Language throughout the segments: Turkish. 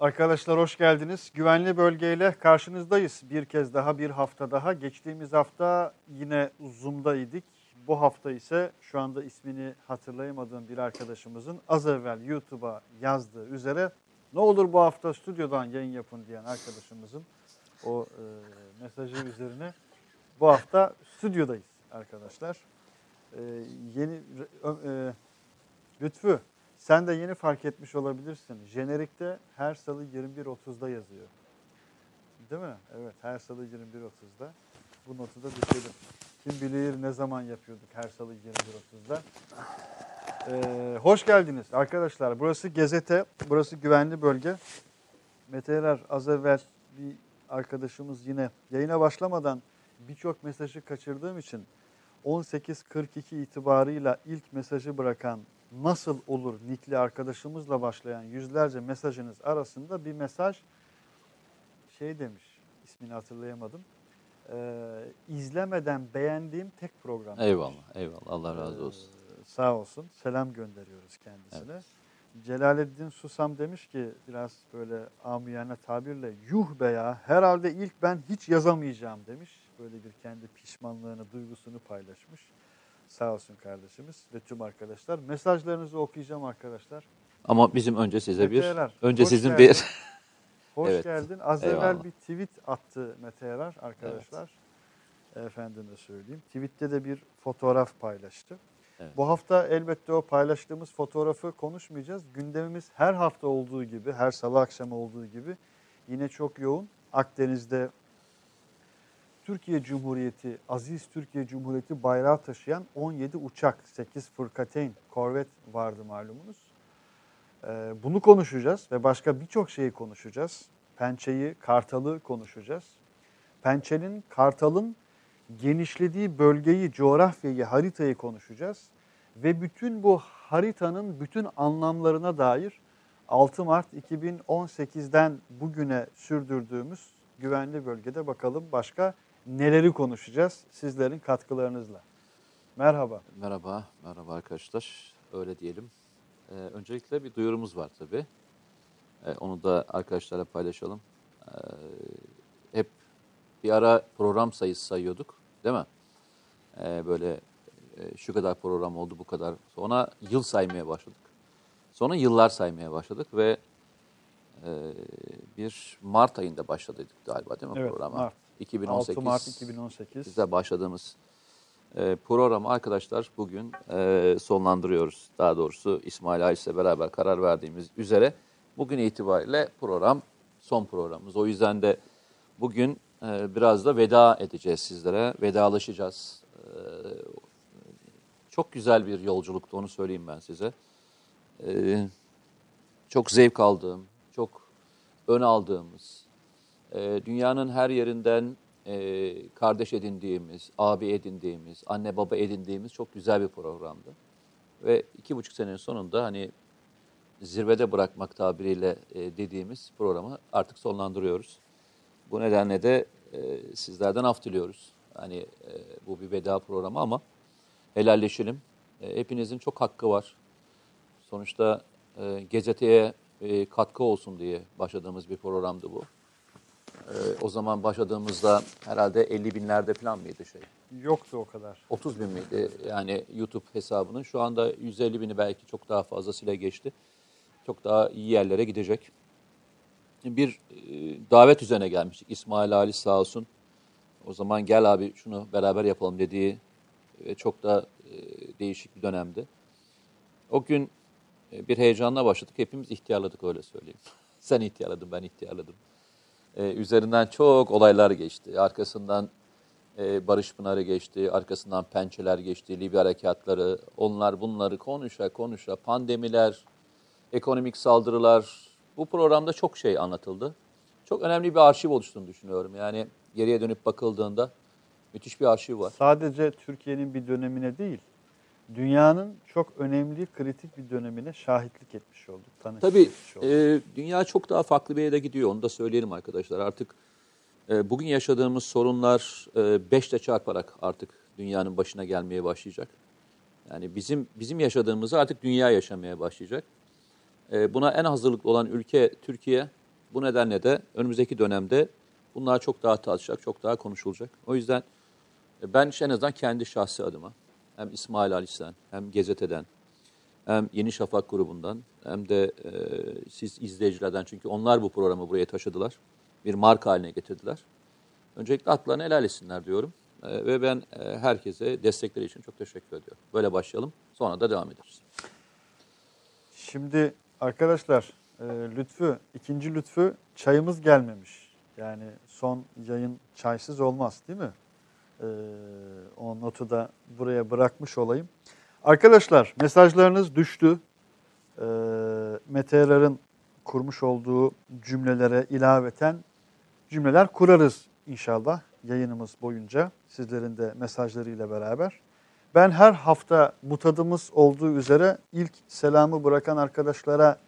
Arkadaşlar hoş geldiniz. Güvenli bölgeyle karşınızdayız. Bir kez daha bir hafta daha. Geçtiğimiz hafta yine Zoom'daydık. Bu hafta ise şu anda ismini hatırlayamadığım bir arkadaşımızın az evvel YouTube'a yazdığı üzere ne olur bu hafta stüdyodan yayın yapın diyen arkadaşımızın o e, mesajı üzerine bu hafta stüdyodayız arkadaşlar. E, yeni e, Lütfü sen de yeni fark etmiş olabilirsin. Jenerikte her salı 21.30'da yazıyor. Değil mi? Evet her salı 21.30'da. Bu notu da düşelim. Kim bilir ne zaman yapıyorduk her salı 21.30'da. Ee, hoş geldiniz arkadaşlar. Burası Gezete, burası güvenli bölge. Mete Erer az evvel bir arkadaşımız yine yayına başlamadan birçok mesajı kaçırdığım için 18.42 itibarıyla ilk mesajı bırakan nasıl olur nikli arkadaşımızla başlayan yüzlerce mesajınız arasında bir mesaj şey demiş ismini hatırlayamadım. Ee, izlemeden beğendiğim tek program. Eyvallah, eyvallah. Allah razı olsun. Ee, sağ olsun. Selam gönderiyoruz kendisine. Evet. Celaleddin Susam demiş ki biraz böyle amiyane tabirle yuh be ya herhalde ilk ben hiç yazamayacağım demiş. Böyle bir kendi pişmanlığını, duygusunu paylaşmış. Sağ olsun kardeşimiz ve tüm arkadaşlar. Mesajlarınızı okuyacağım arkadaşlar. Ama bizim önce size bir, Erer, önce hoş sizin geldin. bir... Hoş Evet. geldin. Az Eyvallah. evvel bir tweet attı Mete Erer arkadaşlar. Efendime söyleyeyim. Tweette de bir fotoğraf paylaştı. Evet. Bu hafta elbette o paylaştığımız fotoğrafı konuşmayacağız. Gündemimiz her hafta olduğu gibi, her salı akşamı olduğu gibi yine çok yoğun. Akdeniz'de Türkiye Cumhuriyeti, Aziz Türkiye Cumhuriyeti bayrağı taşıyan 17 uçak, 8 fırkateyn, korvet vardı malumunuz. Ee, Bunu konuşacağız ve başka birçok şeyi konuşacağız. Pençeyi, Kartal'ı konuşacağız. Pençenin, Kartal'ın genişlediği bölgeyi, coğrafyayı, haritayı konuşacağız. Ve bütün bu haritanın bütün anlamlarına dair 6 Mart 2018'den bugüne sürdürdüğümüz güvenli bölgede bakalım başka neleri konuşacağız sizlerin katkılarınızla. Merhaba. Merhaba, merhaba arkadaşlar. Öyle diyelim. Ee, öncelikle bir duyurumuz var tabii. Ee, onu da arkadaşlarla paylaşalım. Ee, hep bir ara program sayısı sayıyorduk, değil mi? Ee, böyle e, şu kadar program oldu, bu kadar. Sonra yıl saymaya başladık. Sonra yıllar saymaya başladık ve e, bir Mart ayında başladık galiba değil mi Evet, programa? Mart. 2018. 6 Mart 2018. Bizde başladığımız e, programı arkadaşlar bugün e, sonlandırıyoruz. Daha doğrusu İsmail Ayşe beraber karar verdiğimiz üzere bugün itibariyle program son programımız. O yüzden de bugün e, biraz da veda edeceğiz sizlere. Vedalaşacağız. E, çok güzel bir yolculuktu onu söyleyeyim ben size. E, çok zevk aldığım, çok ön aldığımız, e, dünyanın her yerinden e, kardeş edindiğimiz, abi edindiğimiz, anne baba edindiğimiz çok güzel bir programdı. Ve iki buçuk senenin sonunda hani zirvede bırakmak tabiriyle e, dediğimiz programı artık sonlandırıyoruz. Bu nedenle de e, sizlerden af diliyoruz. Hani bu bir veda programı ama helalleşelim. Hepinizin çok hakkı var. Sonuçta gazeteye katkı olsun diye başladığımız bir programdı bu. E, o zaman başladığımızda herhalde 50 binlerde falan mıydı şey? Yoktu o kadar. 30 bin miydi yani YouTube hesabının? Şu anda 150 bini belki çok daha fazlasıyla geçti. Çok daha iyi yerlere gidecek. Bir e, davet üzerine gelmiştik. İsmail Ali sağ olsun. O zaman gel abi şunu beraber yapalım dediği e, çok da e, değişik bir dönemdi. O gün e, bir heyecanla başladık. Hepimiz ihtiyarladık öyle söyleyeyim. Sen ihtiyarladın, ben ihtiyarladım. E, üzerinden çok olaylar geçti. Arkasından e, Barış Pınarı geçti, arkasından pençeler geçti, Libya harekatları, onlar bunları konuşa konuşa, pandemiler, ekonomik saldırılar. Bu programda çok şey anlatıldı. Çok önemli bir arşiv oluştuğunu düşünüyorum. Yani geriye dönüp bakıldığında müthiş bir arşiv var. Sadece Türkiye'nin bir dönemine değil, dünyanın çok önemli, kritik bir dönemine şahitlik etmiş olduk. Tabii etmiş olduk. e, dünya çok daha farklı bir yere gidiyor. Onu da söyleyelim arkadaşlar. Artık e, bugün yaşadığımız sorunlar e, beşle çarparak artık dünyanın başına gelmeye başlayacak. Yani bizim bizim yaşadığımızı artık dünya yaşamaya başlayacak. E, buna en hazırlıklı olan ülke Türkiye. Bu nedenle de önümüzdeki dönemde bunlar çok daha tartışacak, çok daha konuşulacak. O yüzden e, ben en azından kendi şahsi adıma hem İsmail Alis'ten hem Gezete'den hem Yeni Şafak grubundan hem de e, siz izleyicilerden çünkü onlar bu programı buraya taşıdılar. Bir marka haline getirdiler. Öncelikle haklarını helal etsinler diyorum. E, ve ben e, herkese destekleri için çok teşekkür ediyorum. Böyle başlayalım. Sonra da devam ederiz. Şimdi arkadaşlar e, Lütfü, ikinci Lütfü çayımız gelmemiş. Yani son yayın çaysız olmaz değil mi? E, o notu da buraya bırakmış olayım. Arkadaşlar mesajlarınız düştü. E, Mete Yarar'ın kurmuş olduğu cümlelere ilaveten cümleler kurarız inşallah yayınımız boyunca sizlerin de mesajlarıyla beraber. Ben her hafta bu tadımız olduğu üzere ilk selamı bırakan arkadaşlara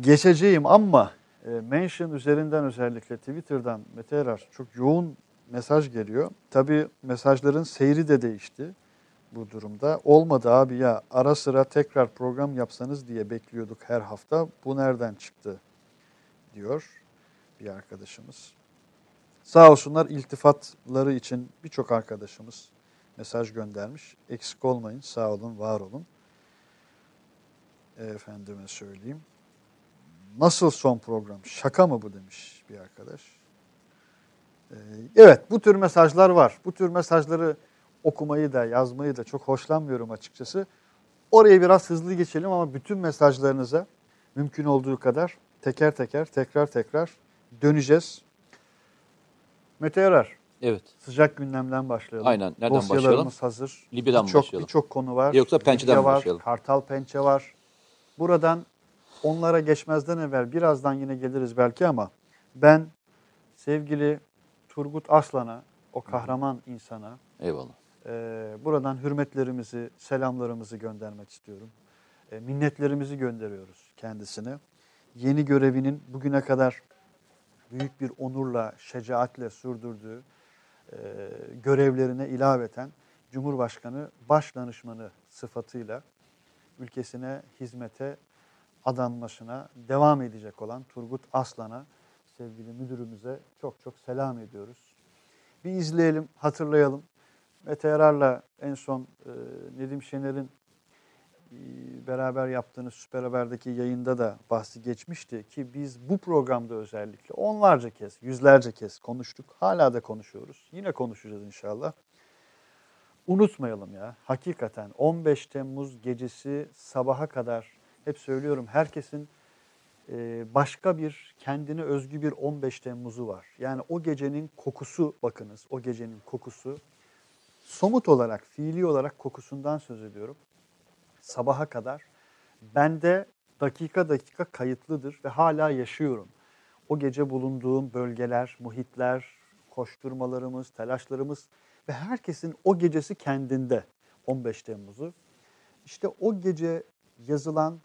geçeceğim ama e, mention üzerinden özellikle Twitter'dan Mete Erar çok yoğun mesaj geliyor. Tabii mesajların seyri de değişti bu durumda. Olmadı abi ya ara sıra tekrar program yapsanız diye bekliyorduk her hafta. Bu nereden çıktı diyor bir arkadaşımız. Sağ olsunlar iltifatları için birçok arkadaşımız mesaj göndermiş. Eksik olmayın, sağ olun, var olun. Efendime söyleyeyim. Nasıl son program? Şaka mı bu demiş bir arkadaş. Ee, evet bu tür mesajlar var. Bu tür mesajları okumayı da yazmayı da çok hoşlanmıyorum açıkçası. Oraya biraz hızlı geçelim ama bütün mesajlarınıza mümkün olduğu kadar teker teker tekrar tekrar döneceğiz. Mete Yarar, Evet. sıcak gündemden başlayalım. Aynen. Nereden Dosyalarımız başlayalım? hazır. Libya'dan Birçok başlayalım. birçok konu var. Yoksa pençeden Libya mi var, başlayalım? Kartal pençe var. Buradan onlara geçmezden evvel birazdan yine geliriz belki ama ben sevgili Turgut Aslan'a, o kahraman insana Eyvallah. e, buradan hürmetlerimizi, selamlarımızı göndermek istiyorum. E, minnetlerimizi gönderiyoruz kendisine. Yeni görevinin bugüne kadar büyük bir onurla, şecaatle sürdürdüğü e, görevlerine ilaveten Cumhurbaşkanı baş danışmanı sıfatıyla ülkesine hizmete adanmasına devam edecek olan Turgut Aslan'a sevgili müdürümüze çok çok selam ediyoruz. Bir izleyelim, hatırlayalım. Mete Yarar'la en son e, Nedim Şener'in e, beraber yaptığınız Süper Haber'deki yayında da bahsi geçmişti ki biz bu programda özellikle onlarca kez, yüzlerce kez konuştuk. Hala da konuşuyoruz. Yine konuşacağız inşallah. Unutmayalım ya. Hakikaten 15 Temmuz gecesi sabaha kadar hep söylüyorum herkesin e, başka bir kendine özgü bir 15 Temmuz'u var. Yani o gecenin kokusu bakınız o gecenin kokusu somut olarak fiili olarak kokusundan söz ediyorum. Sabaha kadar bende dakika dakika kayıtlıdır ve hala yaşıyorum. O gece bulunduğum bölgeler, muhitler, koşturmalarımız, telaşlarımız ve herkesin o gecesi kendinde 15 Temmuz'u. İşte o gece yazılan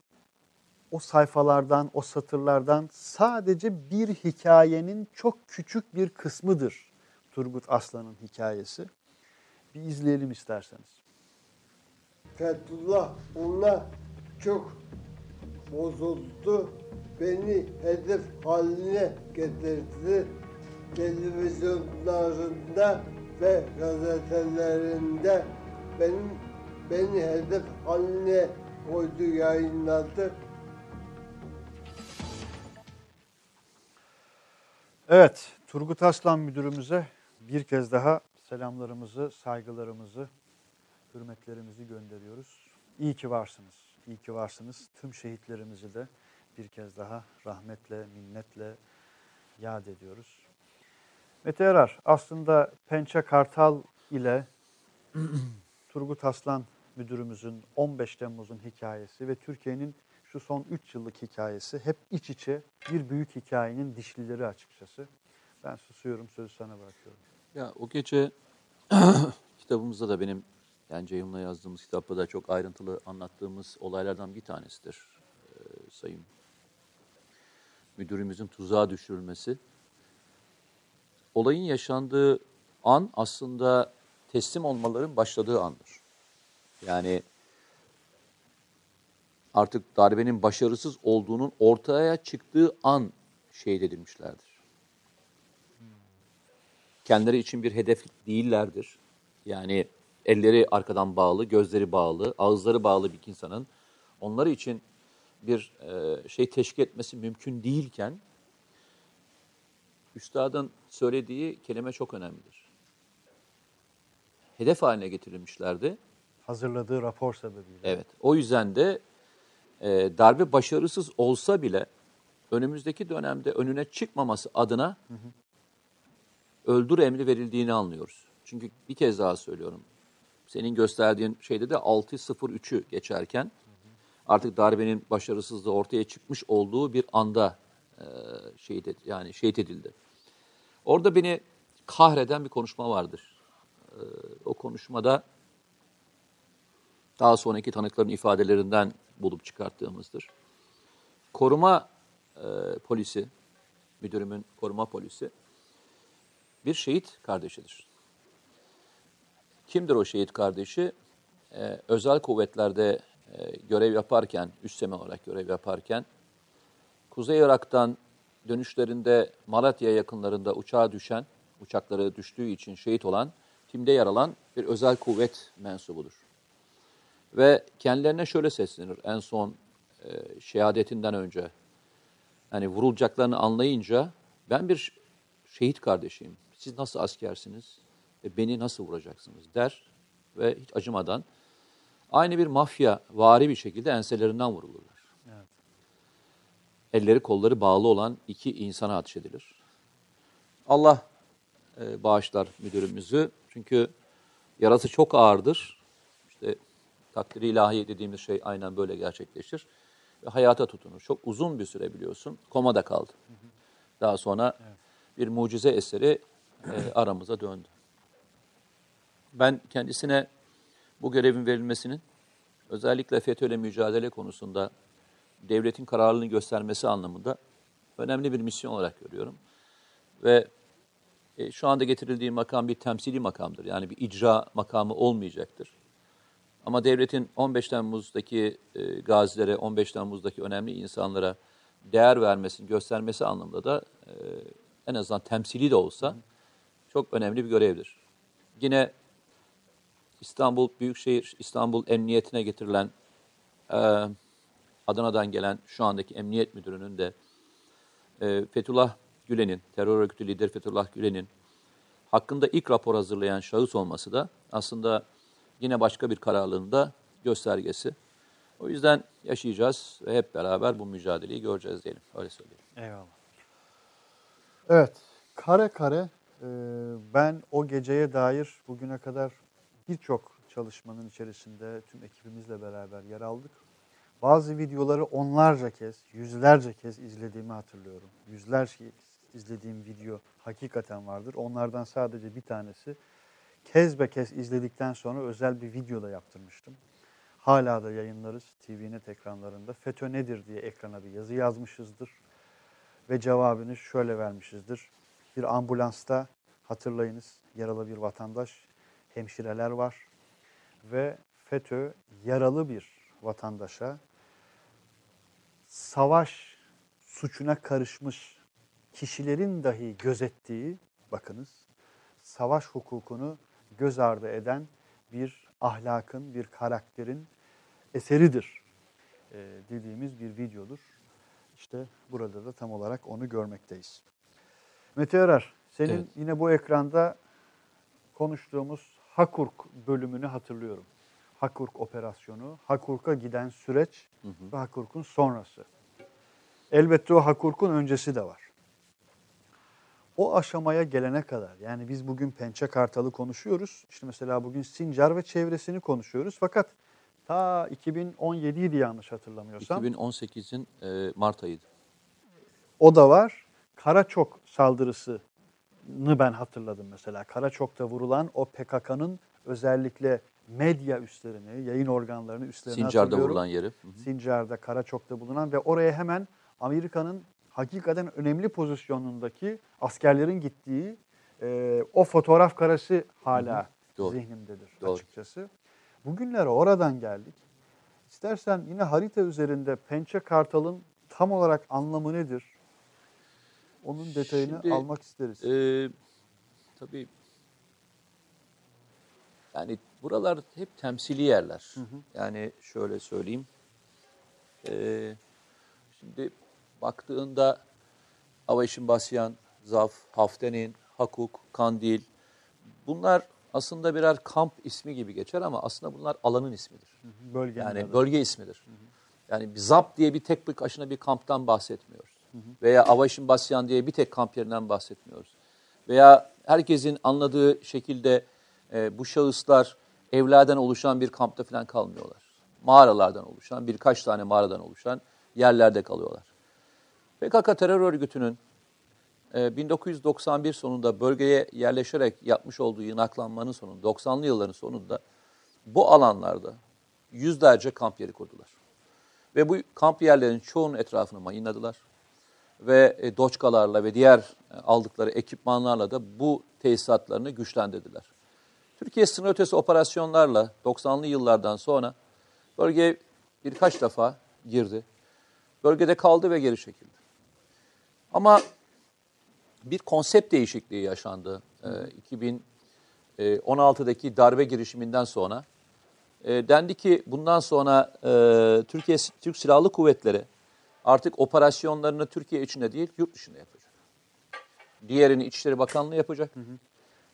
o sayfalardan, o satırlardan sadece bir hikayenin çok küçük bir kısmıdır Turgut Aslan'ın hikayesi. Bir izleyelim isterseniz. Fethullah ona çok bozuldu. Beni hedef haline getirdi. Televizyonlarında ve gazetelerinde benim beni hedef haline koydu yayınladı. Evet, Turgut Aslan müdürümüze bir kez daha selamlarımızı, saygılarımızı, hürmetlerimizi gönderiyoruz. İyi ki varsınız, iyi ki varsınız. Tüm şehitlerimizi de bir kez daha rahmetle, minnetle yad ediyoruz. Mete Yarar, aslında Pençe Kartal ile Turgut Aslan müdürümüzün 15 Temmuz'un hikayesi ve Türkiye'nin şu son 3 yıllık hikayesi hep iç içe bir büyük hikayenin dişlileri açıkçası. Ben susuyorum, sözü sana bırakıyorum. Ya o gece kitabımızda da benim yani Ceyhun'la yazdığımız kitapta da çok ayrıntılı anlattığımız olaylardan bir tanesidir e, sayın müdürümüzün tuzağa düşürülmesi. Olayın yaşandığı an aslında teslim olmaların başladığı andır. Yani artık darbenin başarısız olduğunun ortaya çıktığı an şehit edilmişlerdir. Kendileri için bir hedef değillerdir. Yani elleri arkadan bağlı, gözleri bağlı, ağızları bağlı bir insanın onları için bir e, şey teşkil etmesi mümkün değilken üstadın söylediği kelime çok önemlidir. Hedef haline getirilmişlerdi. Hazırladığı rapor sebebiyle. Evet. O yüzden de e, darbe başarısız olsa bile önümüzdeki dönemde önüne çıkmaması adına öldür emri verildiğini anlıyoruz. Çünkü bir kez daha söylüyorum. Senin gösterdiğin şeyde de 6-0-3'ü geçerken artık darbenin başarısızlığı ortaya çıkmış olduğu bir anda e, şehit ed- yani şehit edildi. Orada beni kahreden bir konuşma vardır. E, o konuşmada daha sonraki tanıkların ifadelerinden bulup çıkarttığımızdır. Koruma e, polisi, müdürümün koruma polisi bir şehit kardeşidir. Kimdir o şehit kardeşi? E, özel kuvvetlerde e, görev yaparken, üstleme olarak görev yaparken, Kuzey Irak'tan dönüşlerinde Malatya yakınlarında uçağa düşen, uçakları düştüğü için şehit olan, timde yer alan bir özel kuvvet mensubudur. Ve kendilerine şöyle seslenir en son e, şehadetinden önce. Yani vurulacaklarını anlayınca ben bir şehit kardeşiyim. Siz nasıl askersiniz ve beni nasıl vuracaksınız der ve hiç acımadan aynı bir mafya vari bir şekilde enselerinden vurulurlar. Elleri kolları bağlı olan iki insana ateş edilir. Allah e, bağışlar müdürümüzü çünkü yarası çok ağırdır. İşte takdiri ilahi dediğimiz şey aynen böyle gerçekleşir. Ve hayata tutunur. Çok uzun bir süre biliyorsun. Komada kaldı. Daha sonra bir mucize eseri e, aramıza döndü. Ben kendisine bu görevin verilmesinin özellikle FETÖ'yle mücadele konusunda devletin kararlılığını göstermesi anlamında önemli bir misyon olarak görüyorum. Ve e, şu anda getirildiği makam bir temsili makamdır. Yani bir icra makamı olmayacaktır. Ama devletin 15 Temmuz'daki e, gazilere, 15 Temmuz'daki önemli insanlara değer vermesini, göstermesi anlamında da e, en azından temsili de olsa çok önemli bir görevdir. Yine İstanbul Büyükşehir, İstanbul Emniyetine getirilen, e, Adana'dan gelen şu andaki emniyet müdürünün de e, Fethullah Gülen'in, terör örgütü lider Fethullah Gülen'in hakkında ilk rapor hazırlayan şahıs olması da aslında yine başka bir kararlılığın da göstergesi. O yüzden yaşayacağız ve hep beraber bu mücadeleyi göreceğiz diyelim. Öyle söyleyeyim. Eyvallah. Evet, kare kare e, ben o geceye dair bugüne kadar birçok çalışmanın içerisinde tüm ekibimizle beraber yer aldık. Bazı videoları onlarca kez, yüzlerce kez izlediğimi hatırlıyorum. Yüzlerce izlediğim video hakikaten vardır. Onlardan sadece bir tanesi kez be kez izledikten sonra özel bir video da yaptırmıştım. Hala da yayınlarız TV'nin ekranlarında. FETÖ nedir diye ekrana bir yazı yazmışızdır. Ve cevabını şöyle vermişizdir. Bir ambulansta hatırlayınız yaralı bir vatandaş, hemşireler var. Ve FETÖ yaralı bir vatandaşa savaş suçuna karışmış kişilerin dahi gözettiği, bakınız, savaş hukukunu göz ardı eden bir ahlakın, bir karakterin eseridir e, dediğimiz bir videodur. İşte burada da tam olarak onu görmekteyiz. Mete Arar, senin Evet. yine bu ekranda konuştuğumuz Hakurk bölümünü hatırlıyorum. Hakurk operasyonu, Hakurk'a giden süreç ve Hakurk'un sonrası. Elbette o Hakurk'un öncesi de var. O aşamaya gelene kadar yani biz bugün Pençe Kartal'ı konuşuyoruz. İşte mesela bugün Sincar ve çevresini konuşuyoruz. Fakat ta 2017 idi yanlış hatırlamıyorsam. 2018'in e, Mart ayıydı. O da var. Karaçok saldırısını ben hatırladım mesela. Karaçok'ta vurulan o PKK'nın özellikle medya üstlerini, yayın organlarını üstlerini Sincar'da vurulan yeri. Hı hı. Sincar'da, Karaçok'ta bulunan ve oraya hemen Amerika'nın hakikaten önemli pozisyonundaki askerlerin gittiği e, o fotoğraf karesi hala Doğru. zihnimdedir Doğru. açıkçası. Bugünlere oradan geldik. İstersen yine harita üzerinde Pençe Kartal'ın tam olarak anlamı nedir? Onun detayını Şimdi, almak isteriz. Ee, tabii yani buralar hep temsili yerler. Yani şöyle söyleyeyim. Ee, şimdi baktığında Avaşin Basyan, Zaf, Haftenin, Hakuk, Kandil bunlar aslında birer kamp ismi gibi geçer ama aslında bunlar alanın ismidir. Bölgenin Yani adı. bölge ismidir. Yani bir ZAP diye bir tek bir başına bir kamptan bahsetmiyoruz. Veya Avaşin Basyan diye bir tek kamp yerinden bahsetmiyoruz. Veya herkesin anladığı şekilde e, bu şahıslar evlerden oluşan bir kampta falan kalmıyorlar. Mağaralardan oluşan, birkaç tane mağaradan oluşan yerlerde kalıyorlar. PKK terör örgütünün e, 1991 sonunda bölgeye yerleşerek yapmış olduğu yınaklanmanın sonunda, 90'lı yılların sonunda bu alanlarda yüzlerce kamp yeri kurdular. Ve bu kamp yerlerinin çoğunun etrafını mayınladılar. Ve e, doçkalarla ve diğer e, aldıkları ekipmanlarla da bu tesisatlarını güçlendirdiler. Türkiye sınır ötesi operasyonlarla 90'lı yıllardan sonra bölgeye birkaç defa girdi. Bölgede kaldı ve geri çekildi. Ama bir konsept değişikliği yaşandı. Ee, 2016'daki darbe girişiminden sonra. E, dendi ki bundan sonra e, Türkiye Türk Silahlı Kuvvetleri artık operasyonlarını Türkiye içinde değil yurt dışında yapacak. Diğerini İçişleri Bakanlığı yapacak.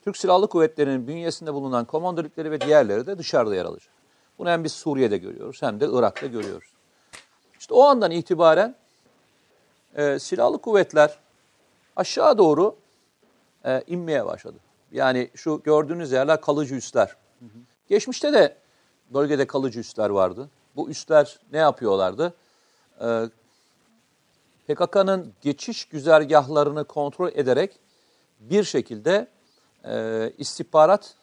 Türk Silahlı Kuvvetleri'nin bünyesinde bulunan komandörlükleri ve diğerleri de dışarıda yer alacak. Bunu hem biz Suriye'de görüyoruz hem de Irak'ta görüyoruz. İşte o andan itibaren e, silahlı kuvvetler aşağı doğru e, inmeye başladı. Yani şu gördüğünüz yerler kalıcı üsler. Geçmişte de bölgede kalıcı üsler vardı. Bu üsler ne yapıyorlardı? E, PKK'nın geçiş güzergahlarını kontrol ederek bir şekilde e, istihbarat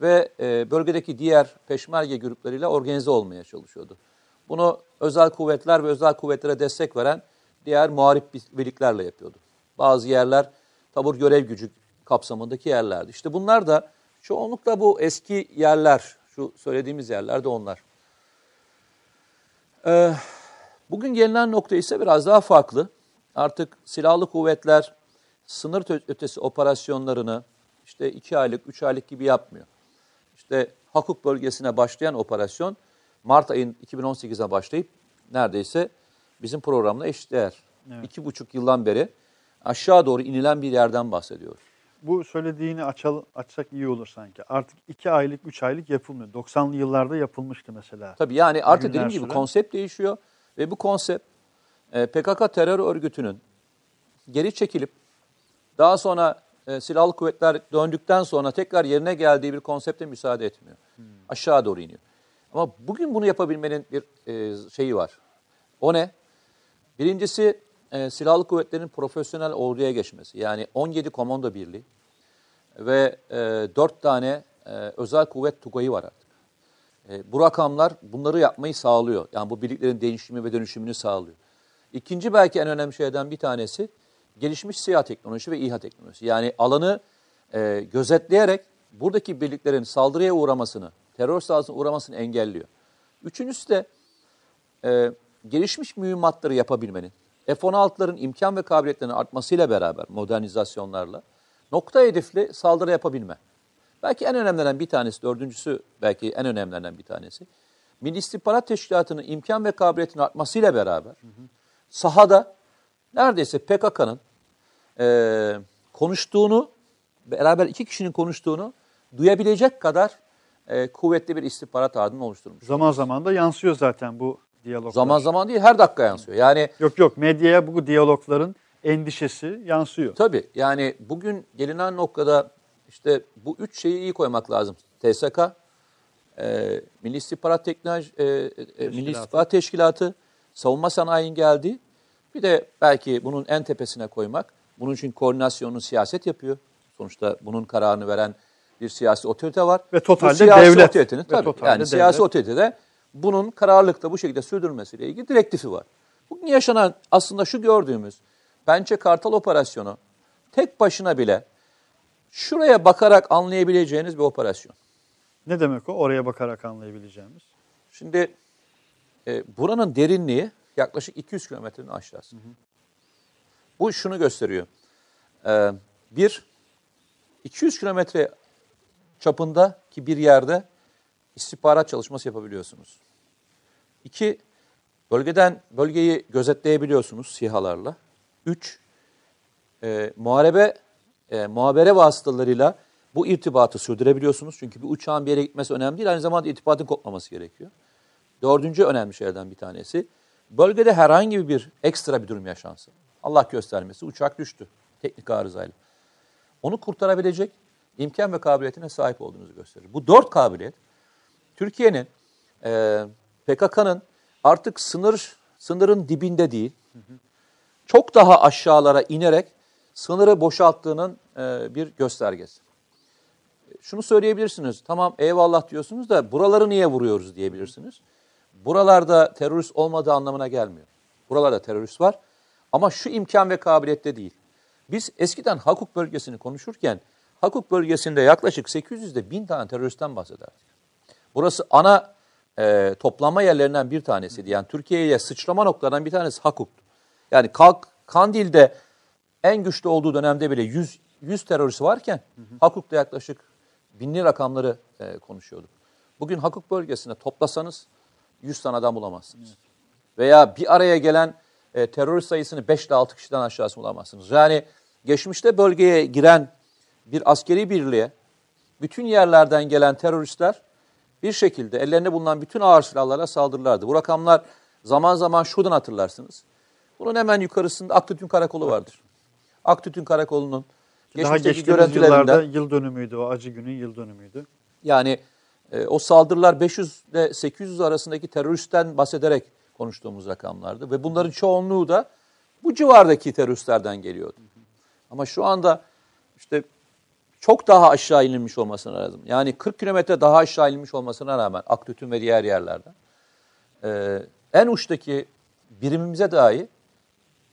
ve e, bölgedeki diğer peşmerge gruplarıyla organize olmaya çalışıyordu. Bunu özel kuvvetler ve özel kuvvetlere destek veren diğer muharip birliklerle yapıyordu. Bazı yerler tabur görev gücü kapsamındaki yerlerdi. İşte bunlar da çoğunlukla bu eski yerler, şu söylediğimiz yerler de onlar. Ee, bugün gelinen nokta ise biraz daha farklı. Artık silahlı kuvvetler sınır ötesi operasyonlarını işte iki aylık, üç aylık gibi yapmıyor. İşte Hakuk bölgesine başlayan operasyon Mart ayın 2018'e başlayıp neredeyse bizim programla eşdeğer. Evet. İki buçuk yıldan beri aşağı doğru inilen bir yerden bahsediyoruz. Bu söylediğini açal, açsak iyi olur sanki. Artık iki aylık, üç aylık yapılmıyor. 90'lı yıllarda yapılmıştı mesela. Tabii yani artık dediğim gibi süre. konsept değişiyor. Ve bu konsept e, PKK terör örgütünün geri çekilip daha sonra e, silahlı kuvvetler döndükten sonra tekrar yerine geldiği bir konsepte müsaade etmiyor. Hmm. Aşağı doğru iniyor. Ama bugün bunu yapabilmenin bir e, şeyi var. O ne? Birincisi e, silahlı kuvvetlerin profesyonel orduya geçmesi. Yani 17 komando birliği ve e, 4 tane e, özel kuvvet tugayı var artık. E, bu rakamlar bunları yapmayı sağlıyor. Yani bu birliklerin değişimi ve dönüşümünü sağlıyor. İkinci belki en önemli şeyden bir tanesi gelişmiş siyah teknoloji ve İHA teknolojisi. Yani alanı e, gözetleyerek buradaki birliklerin saldırıya uğramasını, terör saldırısına uğramasını engelliyor. Üçüncüsü de e, gelişmiş mühimmatları yapabilmenin, F-16'ların imkan ve kabiliyetlerinin artmasıyla beraber modernizasyonlarla nokta hedefli saldırı yapabilme. Belki en önemlilerinden bir tanesi, dördüncüsü belki en önemlilerinden bir tanesi. Milli İstihbarat Teşkilatı'nın imkan ve kabiliyetinin artmasıyla beraber sahada neredeyse PKK'nın e, konuştuğunu, beraber iki kişinin konuştuğunu duyabilecek kadar e, kuvvetli bir istihbarat ağını oluşturmuş. Zaman zaman da yansıyor zaten bu diyaloglar. Zaman zaman değil her dakika yansıyor. Yani Yok yok medyaya bu diyalogların endişesi yansıyor. Tabii yani bugün gelinen noktada işte bu üç şeyi iyi koymak lazım. TSK, e, Milli İstihbarat Teknoloji, e, e, Milli İstihbarat Teşkilatı, savunma sanayinin geldiği bir de belki bunun en tepesine koymak. Bunun için koordinasyonunu siyaset yapıyor. Sonuçta bunun kararını veren bir siyasi otorite var. Ve totalde bu siyasi devlet. Otoritenin, tabii, totalde yani devlet. siyasi otoritede bunun kararlılıkla bu şekilde sürdürülmesiyle ilgili direktifi var. Bugün yaşanan aslında şu gördüğümüz Pençe Kartal operasyonu tek başına bile şuraya bakarak anlayabileceğiniz bir operasyon. Ne demek o? Oraya bakarak anlayabileceğimiz. Şimdi e, buranın derinliği yaklaşık 200 kilometrenin aşağısı. Bu şunu gösteriyor. E, bir, 200 kilometre çapındaki bir yerde istihbarat çalışması yapabiliyorsunuz. İki, bölgeden bölgeyi gözetleyebiliyorsunuz SİHA'larla. Üç, e, muharebe, e, muhabere vasıtalarıyla bu irtibatı sürdürebiliyorsunuz. Çünkü bir uçağın bir yere gitmesi önemli değil. Aynı zamanda irtibatın kopmaması gerekiyor. Dördüncü önemli şeylerden bir tanesi. Bölgede herhangi bir ekstra bir durum yaşansın. Allah göstermesi uçak düştü teknik arızayla. Onu kurtarabilecek imkan ve kabiliyetine sahip olduğunuzu gösterir. Bu dört kabiliyet Türkiye'nin e, PKK'nın artık sınır sınırın dibinde değil, çok daha aşağılara inerek sınırı boşalttığının e, bir göstergesi. Şunu söyleyebilirsiniz, tamam eyvallah diyorsunuz da buraları niye vuruyoruz diyebilirsiniz. Buralarda terörist olmadığı anlamına gelmiyor. Buralarda terörist var ama şu imkan ve kabiliyette değil. Biz eskiden Hakuk bölgesini konuşurken Hakuk bölgesinde yaklaşık 800'de 1000 tane teröristten bahsederdik. Burası ana e, toplanma yerlerinden bir tanesiydi. Yani Türkiye'ye sıçrama noktalarından bir tanesi Hakuk'tu. Yani Kalk, Kandil'de en güçlü olduğu dönemde bile 100, 100 terörist varken Hakuk'ta yaklaşık binli rakamları e, konuşuyorduk. Bugün Hakuk bölgesinde toplasanız 100 tane adam bulamazsınız. Veya bir araya gelen e, terörist sayısını 5 ile 6 kişiden aşağısı bulamazsınız. Yani geçmişte bölgeye giren bir askeri birliğe bütün yerlerden gelen teröristler bir şekilde ellerinde bulunan bütün ağır silahlara saldırırlardı. Bu rakamlar zaman zaman şuradan hatırlarsınız. Bunun hemen yukarısında Aktütün Karakolu vardır. Aktütün Karakolu'nun Daha geçmişteki geçtiğimiz görüntülerinden yıl dönümüydü o acı günün yıl dönümüydü. yani e, o saldırılar 500 ile 800 arasındaki teröristten bahsederek konuştuğumuz rakamlardı. Ve bunların çoğunluğu da bu civardaki teröristlerden geliyordu. Ama şu anda işte çok daha aşağı inilmiş olmasına lazım. Yani 40 kilometre daha aşağı inilmiş olmasına rağmen Aktütün ve diğer yerlerden e, en uçtaki birimimize dahi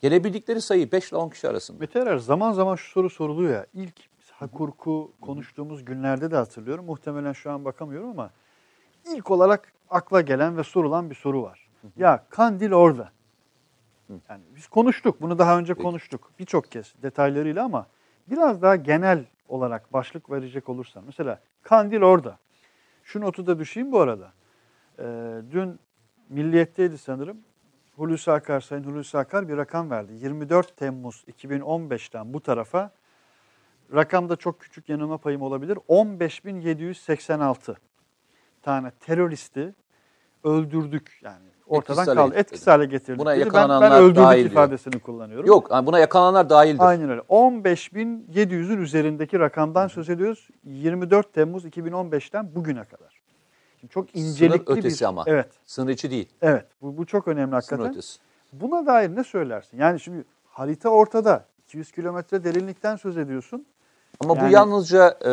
gelebildikleri sayı 5 ile 10 kişi arasında. Mete Erer zaman zaman şu soru soruluyor ya. İlk Hakurk'u konuştuğumuz günlerde de hatırlıyorum. Muhtemelen şu an bakamıyorum ama ilk olarak akla gelen ve sorulan bir soru var. Ya Kandil orada. Yani biz konuştuk. Bunu daha önce konuştuk. Birçok kez detaylarıyla ama biraz daha genel olarak başlık verecek olursam. Mesela Kandil orada. Şu notu da düşeyim bu arada. Ee, dün Milliyet'teydi sanırım. Hulusi Akar, Sayın Hulusi Akar bir rakam verdi. 24 Temmuz 2015'ten bu tarafa rakamda çok küçük yanılma payım olabilir. 15.786 tane teröristi öldürdük yani ortadan Etkisiz kaldı. Etkisiz hale getirdik. Buna dedi. ben, yakalananlar ben öldürdük dahil diyor. ifadesini kullanıyorum. Yok buna yakalananlar dahildir. Aynen öyle. 15.700'ün üzerindeki rakamdan söz ediyoruz. 24 Temmuz 2015'ten bugüne kadar. Şimdi çok incelikli Sınır ötesi bir... ama. Evet, Sınır içi değil. evet. Bu, bu çok önemli Sınır hakikaten. ötesi. Buna dair ne söylersin? Yani şimdi harita ortada. 200 kilometre derinlikten söz ediyorsun. Ama Yani- bu yalnızca e,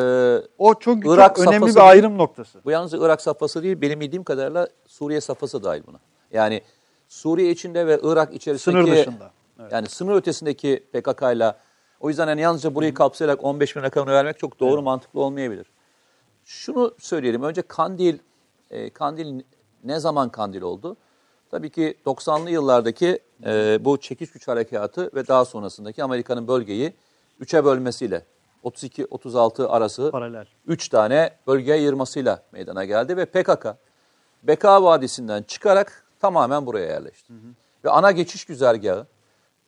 O çok, çok Irak önemli safhası bir ayrım noktası. Bu yalnız Irak safhası değil, benim bildiğim kadarıyla Suriye safhası dahil buna. Yani Suriye içinde ve Irak içerisindeki... Sınır dışında. Evet. Yani sınır ötesindeki PKK'yla o yüzden hani yalnızca burayı kapsayarak 15 bin rakamını vermek çok doğru mantıklı olmayabilir. Şunu söyleyelim. Önce Kandil, e, Kandil ne zaman Kandil oldu? Tabii ki 90'lı yıllardaki e, bu çekiş güç harekatı ve daha sonrasındaki Amerika'nın bölgeyi üçe bölmesiyle 32-36 arası Paralel. 3 tane bölgeye ayırmasıyla meydana geldi ve PKK Beka Vadisi'nden çıkarak tamamen buraya yerleşti. Ve ana geçiş güzergahı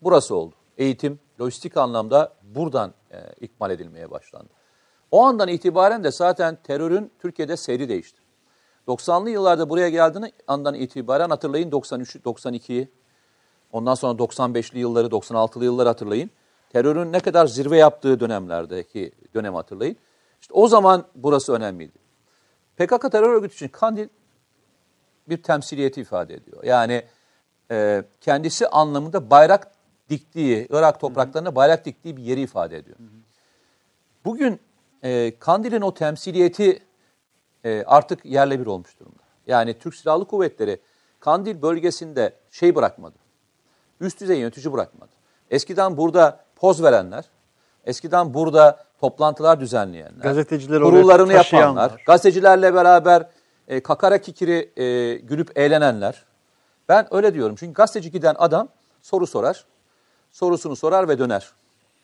burası oldu. Eğitim, lojistik anlamda buradan e, ikmal edilmeye başlandı. O andan itibaren de zaten terörün Türkiye'de seyri değişti. 90'lı yıllarda buraya geldiğini andan itibaren hatırlayın 93 92'yi. Ondan sonra 95'li yılları, 96'lı yılları hatırlayın. Terörün ne kadar zirve yaptığı dönemlerdeki dönemi hatırlayın. İşte o zaman burası önemliydi. PKK terör örgütü için Kandil bir temsiliyeti ifade ediyor. Yani e, kendisi anlamında bayrak diktiği, Irak topraklarına bayrak diktiği bir yeri ifade ediyor. Bugün e, Kandil'in o temsiliyeti e, artık yerle bir olmuş durumda. Yani Türk Silahlı Kuvvetleri Kandil bölgesinde şey bırakmadı. Üst düzey yönetici bırakmadı. Eskiden burada poz verenler, eskiden burada toplantılar düzenleyenler, Gazetecileri kurullarını yapanlar, gazetecilerle beraber e, kakara kikiri e, gülüp eğlenenler, Ben öyle diyorum. Çünkü gazeteci giden adam soru sorar. Sorusunu sorar ve döner.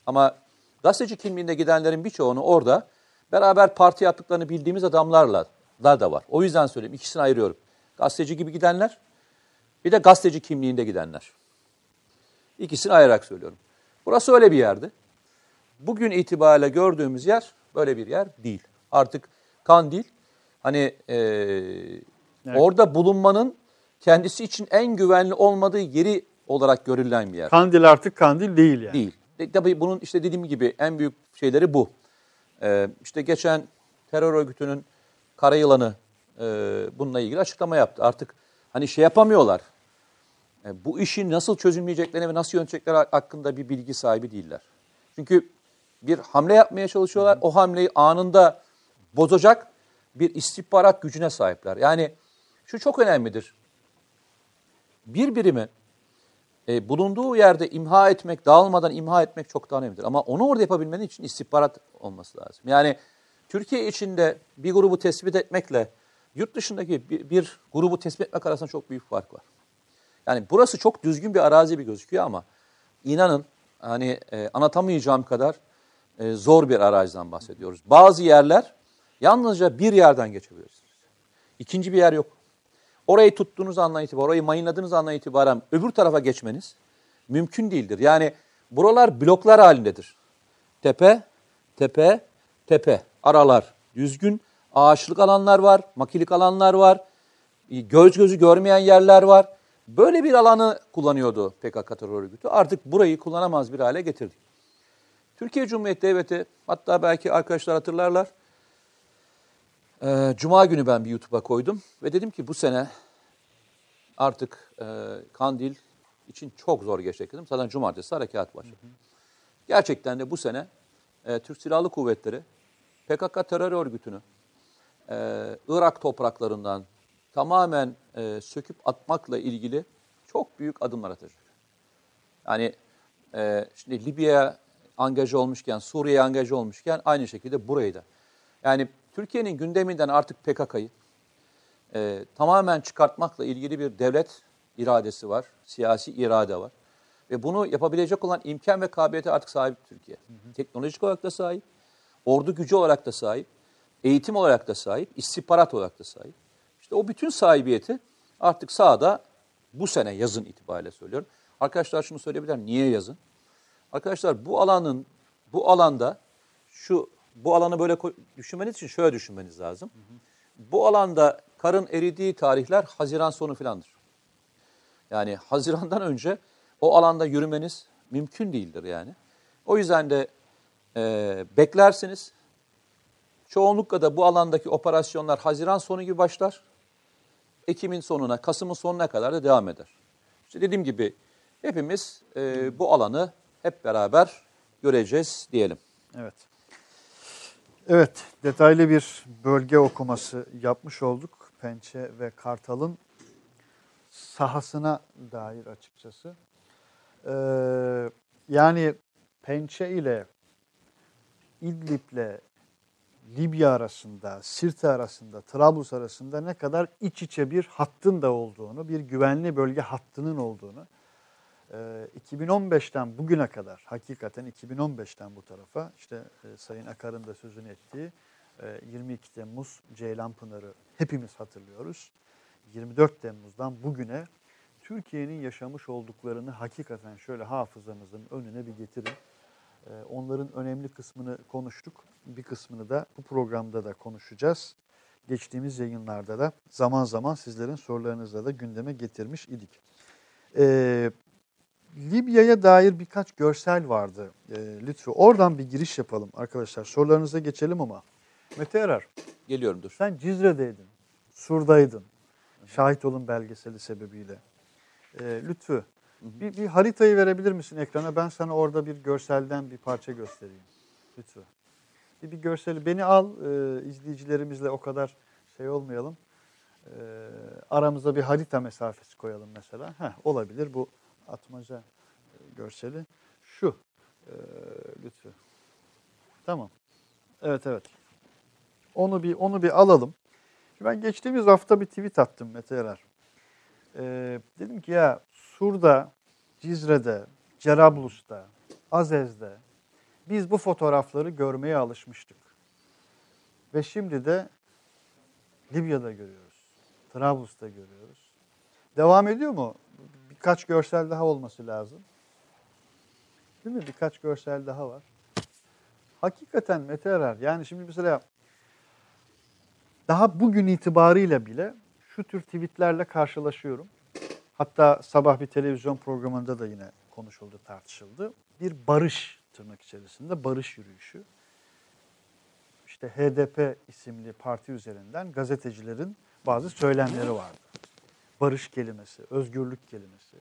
Ama gazeteci kimliğinde gidenlerin birçoğunu orada beraber parti yaptıklarını bildiğimiz adamlarla da var. O yüzden söyleyeyim. ikisini ayırıyorum. Gazeteci gibi gidenler bir de gazeteci kimliğinde gidenler. İkisini ayırarak söylüyorum. Burası öyle bir yerdi. Bugün itibariyle gördüğümüz yer böyle bir yer değil. Artık Kandil hani e, orada bulunmanın kendisi için en güvenli olmadığı yeri olarak görülen bir yer. Kandil artık kandil değil yani. Değil. De, tabii bunun işte dediğim gibi en büyük şeyleri bu. Ee, işte geçen terör örgütünün Karayılanı e, bununla ilgili açıklama yaptı. Artık hani şey yapamıyorlar. E, bu işin nasıl çözümleyeceklerini ve nasıl yönetecekleri hakkında bir bilgi sahibi değiller. Çünkü bir hamle yapmaya çalışıyorlar. O hamleyi anında bozacak bir istihbarat gücüne sahipler. Yani şu çok önemlidir. Bir birimi e, bulunduğu yerde imha etmek, dağılmadan imha etmek çok daha önemlidir. Ama onu orada yapabilmenin için istihbarat olması lazım. Yani Türkiye içinde bir grubu tespit etmekle yurt dışındaki bir, bir grubu tespit etmek arasında çok büyük fark var. Yani burası çok düzgün bir arazi bir gözüküyor ama inanın hani e, anlatamayacağım kadar e, zor bir araziden bahsediyoruz. Bazı yerler yalnızca bir yerden geçebilirsiniz. İkinci bir yer yok. Orayı tuttuğunuz andan itibaren, orayı mayınladığınız andan itibaren öbür tarafa geçmeniz mümkün değildir. Yani buralar bloklar halindedir. Tepe, tepe, tepe. Aralar düzgün. Ağaçlık alanlar var, makilik alanlar var. Göz gözü görmeyen yerler var. Böyle bir alanı kullanıyordu PKK terör örgütü. Artık burayı kullanamaz bir hale getirdi. Türkiye Cumhuriyeti Devleti, hatta belki arkadaşlar hatırlarlar, ee, Cuma günü ben bir YouTube'a koydum ve dedim ki bu sene artık e, Kandil için çok zor geçecek dedim. Zaten cumartesi harekat başladı. Hı hı. Gerçekten de bu sene e, Türk Silahlı Kuvvetleri PKK terör örgütünü e, Irak topraklarından tamamen e, söküp atmakla ilgili çok büyük adımlar atacak. Yani e, şimdi Libya'ya angaja olmuşken, Suriye'ye angaja olmuşken aynı şekilde burayı da. Yani Türkiye'nin gündeminden artık PKK'yı e, tamamen çıkartmakla ilgili bir devlet iradesi var, siyasi irade var. Ve bunu yapabilecek olan imkan ve kabiliyete artık sahip Türkiye. Hı hı. Teknolojik olarak da sahip, ordu gücü olarak da sahip, eğitim olarak da sahip, istihbarat olarak da sahip. İşte o bütün sahibiyeti artık sahada bu sene yazın itibariyle söylüyorum. Arkadaşlar şunu söyleyebilir Niye yazın? Arkadaşlar bu alanın, bu alanda şu bu alanı böyle düşünmeniz için şöyle düşünmeniz lazım. Hı hı. Bu alanda karın eridiği tarihler Haziran sonu filandır. Yani Haziran'dan önce o alanda yürümeniz mümkün değildir yani. O yüzden de e, beklersiniz. Çoğunlukla da bu alandaki operasyonlar Haziran sonu gibi başlar. Ekim'in sonuna, Kasım'ın sonuna kadar da devam eder. İşte dediğim gibi hepimiz e, bu alanı hep beraber göreceğiz diyelim. Evet. Evet, detaylı bir bölge okuması yapmış olduk. Pençe ve Kartal'ın sahasına dair açıkçası. Ee, yani Pençe ile İdlib'le Libya arasında, Sirte arasında, Trablus arasında ne kadar iç içe bir hattın da olduğunu, bir güvenli bölge hattının olduğunu 2015'ten ee, bugüne kadar hakikaten 2015'ten bu tarafa işte e, Sayın Akar'ın da sözünü ettiği 22 e, Temmuz Ceylanpınar'ı hepimiz hatırlıyoruz. 24 Temmuz'dan bugüne Türkiye'nin yaşamış olduklarını hakikaten şöyle hafızanızın önüne bir getirin. Ee, onların önemli kısmını konuştuk. Bir kısmını da bu programda da konuşacağız. Geçtiğimiz yayınlarda da zaman zaman sizlerin sorularınızla da gündeme getirmiş idik. Ee, Libya'ya dair birkaç görsel vardı e, lütfü. Oradan bir giriş yapalım arkadaşlar. Sorularınıza geçelim ama. Mete Erar. Geliyorum dur. Sen Cizre'deydin, Sur'daydın. Şahit olun belgeseli sebebiyle. E, lütfü bir, bir haritayı verebilir misin ekrana? Ben sana orada bir görselden bir parça göstereyim. Lütfü. Bir, bir görseli beni al e, izleyicilerimizle o kadar şey olmayalım. E, aramıza bir harita mesafesi koyalım mesela. Heh, olabilir bu atmaca e, görseli. Şu e, lütfü. Tamam. Evet evet. Onu bir onu bir alalım. Ben geçtiğimiz hafta bir tweet attım Mete Erer. Ee, dedim ki ya Sur'da, Cizre'de, Cerablus'ta, Azez'de biz bu fotoğrafları görmeye alışmıştık. Ve şimdi de Libya'da görüyoruz. Trablus'ta görüyoruz. Devam ediyor mu? Birkaç görsel daha olması lazım. Değil mi? Birkaç görsel daha var. Hakikaten Mete Erer, yani şimdi mesela daha bugün itibarıyla bile şu tür tweetlerle karşılaşıyorum. Hatta sabah bir televizyon programında da yine konuşuldu, tartışıldı. Bir barış tırnak içerisinde barış yürüyüşü. İşte HDP isimli parti üzerinden gazetecilerin bazı söylemleri vardı. Barış kelimesi, özgürlük kelimesi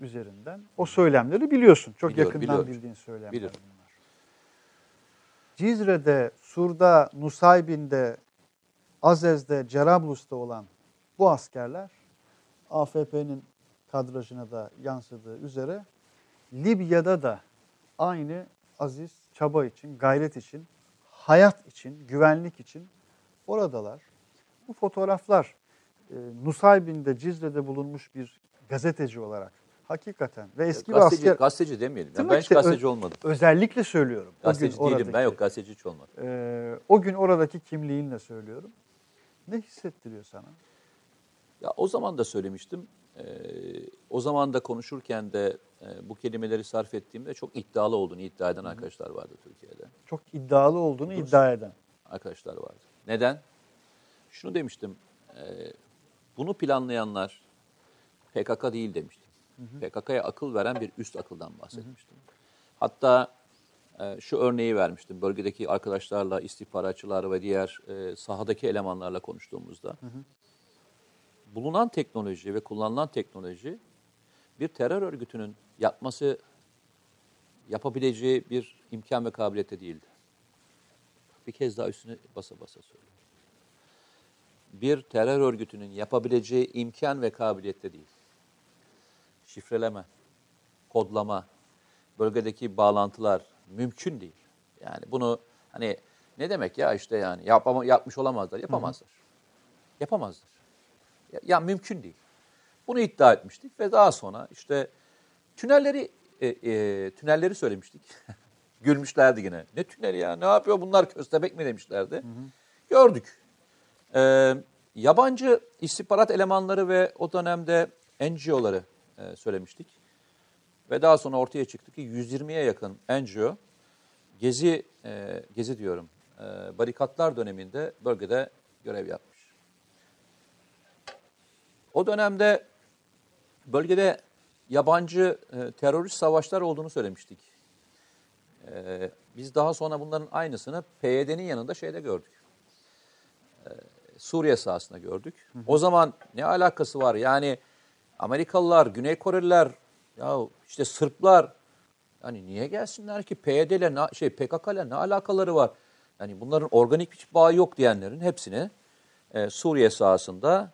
üzerinden. O söylemleri biliyorsun. Çok Biliyorum, yakından biliyorum. bildiğin söylemler Biliyorum. bunlar. Cizre'de, Sur'da, Nusaybin'de, Azez'de, Cerablus'ta olan bu askerler AFP'nin kadrajına da yansıdığı üzere Libya'da da aynı aziz çaba için, gayret için, hayat için, güvenlik için oradalar. Bu fotoğraflar Nusaybin'de, Cizre'de bulunmuş bir gazeteci olarak hakikaten ve eski bir gazeteci, asker gazeteci demeyelim. Yani ben hiç gazeteci olmadım. özellikle söylüyorum. Gazeteci değilim ben oradaki- yok gazeteci hiç olmadım. ee, o gün oradaki kimliğinle söylüyorum. Ne hissettiriyor sana? Ya o zaman da söylemiştim. Ee, o zaman da konuşurken de e, bu kelimeleri sarf ettiğimde çok iddialı olduğunu iddia eden arkadaşlar vardı Türkiye'de. Çok iddialı olduğunu iddia eden. Arkadaşlar vardı. Neden? Şunu demiştim. e, bunu planlayanlar PKK değil demiştim. PKK'ya akıl veren bir üst akıldan bahsetmiştim. Hatta e, şu örneği vermiştim. Bölgedeki arkadaşlarla, istihbaratçılar ve diğer e, sahadaki elemanlarla konuştuğumuzda. Bulunan teknoloji ve kullanılan teknoloji bir terör örgütünün yapması, yapabileceği bir imkan ve kabiliyete değildi. Bir kez daha üstüne basa basa söylüyorum. Bir terör örgütünün yapabileceği imkan ve kabiliyette değil. Şifreleme, kodlama, bölgedeki bağlantılar mümkün değil. Yani bunu hani ne demek ya işte yani yapama, yapmış olamazlar, yapamazlar. Yapamazlar. Ya, ya mümkün değil. Bunu iddia etmiştik ve daha sonra işte tünelleri e, e, tünelleri söylemiştik. Gülmüşlerdi yine. Ne tüneli ya? Ne yapıyor bunlar köstebek mi demişlerdi. Gördük. Ee, yabancı istihbarat elemanları ve o dönemde NGO'ları e, söylemiştik. Ve daha sonra ortaya çıktı ki 120'ye yakın NGO gezi e, gezi diyorum e, barikatlar döneminde bölgede görev yapmış. O dönemde bölgede yabancı e, terörist savaşlar olduğunu söylemiştik. E, biz daha sonra bunların aynısını PYD'nin yanında şeyde gördük. E, Suriye sahasında gördük. O zaman ne alakası var? Yani Amerikalılar, Güney Koreliler, ya işte Sırplar yani niye gelsinler ki PYD ile ne- şey PKK ile ne alakaları var? Yani bunların organik bir bağı yok diyenlerin hepsini e, Suriye sahasında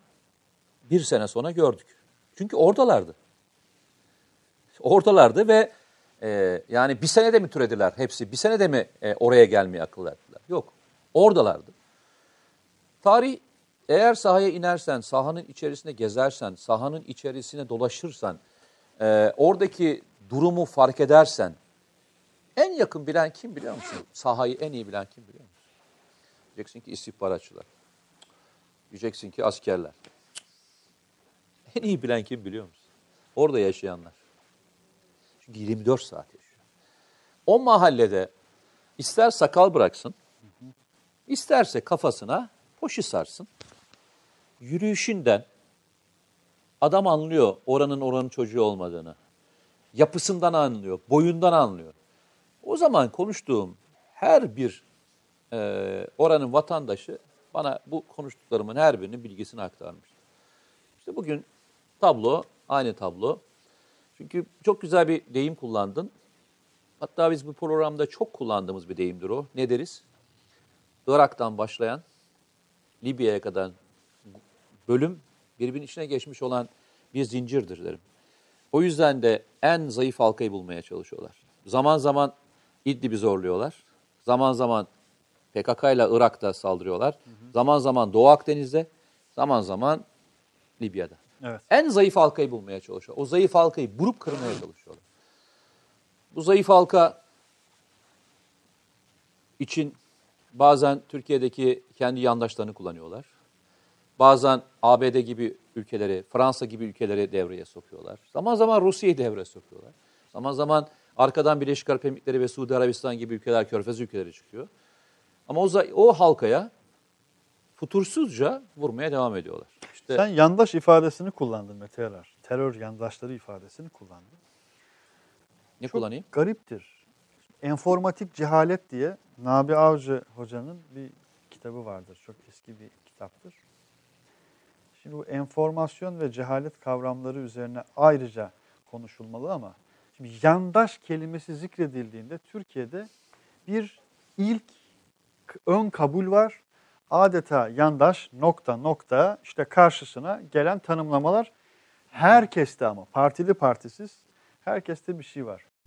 bir sene sonra gördük. Çünkü oradalardı. Oradalardı ve e, yani bir senede mi türediler hepsi? Bir senede mi e, oraya gelmeye akıl verdiler? Yok. Oradalardı. Tarih eğer sahaya inersen, sahanın içerisinde gezersen, sahanın içerisine dolaşırsan, e, oradaki durumu fark edersen, en yakın bilen kim biliyor musun? Sahayı en iyi bilen kim biliyor musun? Diyeceksin ki istihbaratçılar. Diyeceksin ki askerler. En iyi bilen kim biliyor musun? Orada yaşayanlar. Çünkü 24 saat yaşıyor. O mahallede ister sakal bıraksın, isterse kafasına poşi sarsın. Yürüyüşünden adam anlıyor oranın oranın çocuğu olmadığını. Yapısından anlıyor, boyundan anlıyor. O zaman konuştuğum her bir e, oranın vatandaşı bana bu konuştuklarımın her birinin bilgisini aktarmıştı. İşte bugün tablo, aynı tablo. Çünkü çok güzel bir deyim kullandın. Hatta biz bu programda çok kullandığımız bir deyimdir o. Ne deriz? Irak'tan başlayan Libya'ya kadar bölüm birbirinin içine geçmiş olan bir zincirdir derim. O yüzden de en zayıf halkayı bulmaya çalışıyorlar. Zaman zaman İdlib'i zorluyorlar. Zaman zaman PKK ile Irak'ta saldırıyorlar. Zaman zaman Doğu Akdeniz'de, zaman zaman Libya'da. Evet. En zayıf halkayı bulmaya çalışıyor. O zayıf halkayı vurup kırmaya çalışıyorlar. Bu zayıf halka için bazen Türkiye'deki kendi yandaşlarını kullanıyorlar. Bazen ABD gibi ülkeleri, Fransa gibi ülkeleri devreye sokuyorlar. Zaman zaman Rusya'yı devreye sokuyorlar. Zaman zaman arkadan Birleşik Arap Emirlikleri ve Suudi Arabistan gibi ülkeler, Körfez ülkeleri çıkıyor. Ama o, o halkaya futursuzca vurmaya devam ediyorlar. İşte Sen yandaş ifadesini kullandın Mete Erer. Terör yandaşları ifadesini kullandın. ne Çok kullanayım? gariptir. Enformatik cehalet diye Nabi Avcı hocanın bir kitabı vardır. Çok eski bir kitaptır. Şimdi bu enformasyon ve cehalet kavramları üzerine ayrıca konuşulmalı ama şimdi yandaş kelimesi zikredildiğinde Türkiye'de bir ilk ön kabul var. Adeta yandaş nokta nokta işte karşısına gelen tanımlamalar herkeste ama partili partisiz herkeste bir şey var.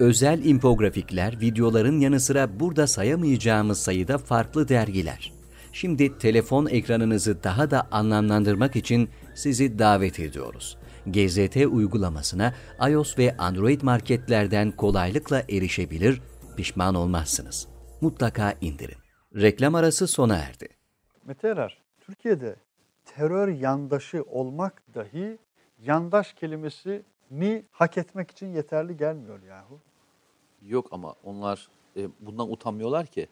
Özel infografikler, videoların yanı sıra burada sayamayacağımız sayıda farklı dergiler. Şimdi telefon ekranınızı daha da anlamlandırmak için sizi davet ediyoruz. GZT uygulamasına iOS ve Android marketlerden kolaylıkla erişebilir, pişman olmazsınız. Mutlaka indirin. Reklam arası sona erdi. Mete Erer, Türkiye'de terör yandaşı olmak dahi yandaş kelimesini hak etmek için yeterli gelmiyor yahu. Yok ama onlar e, bundan utanmıyorlar ki.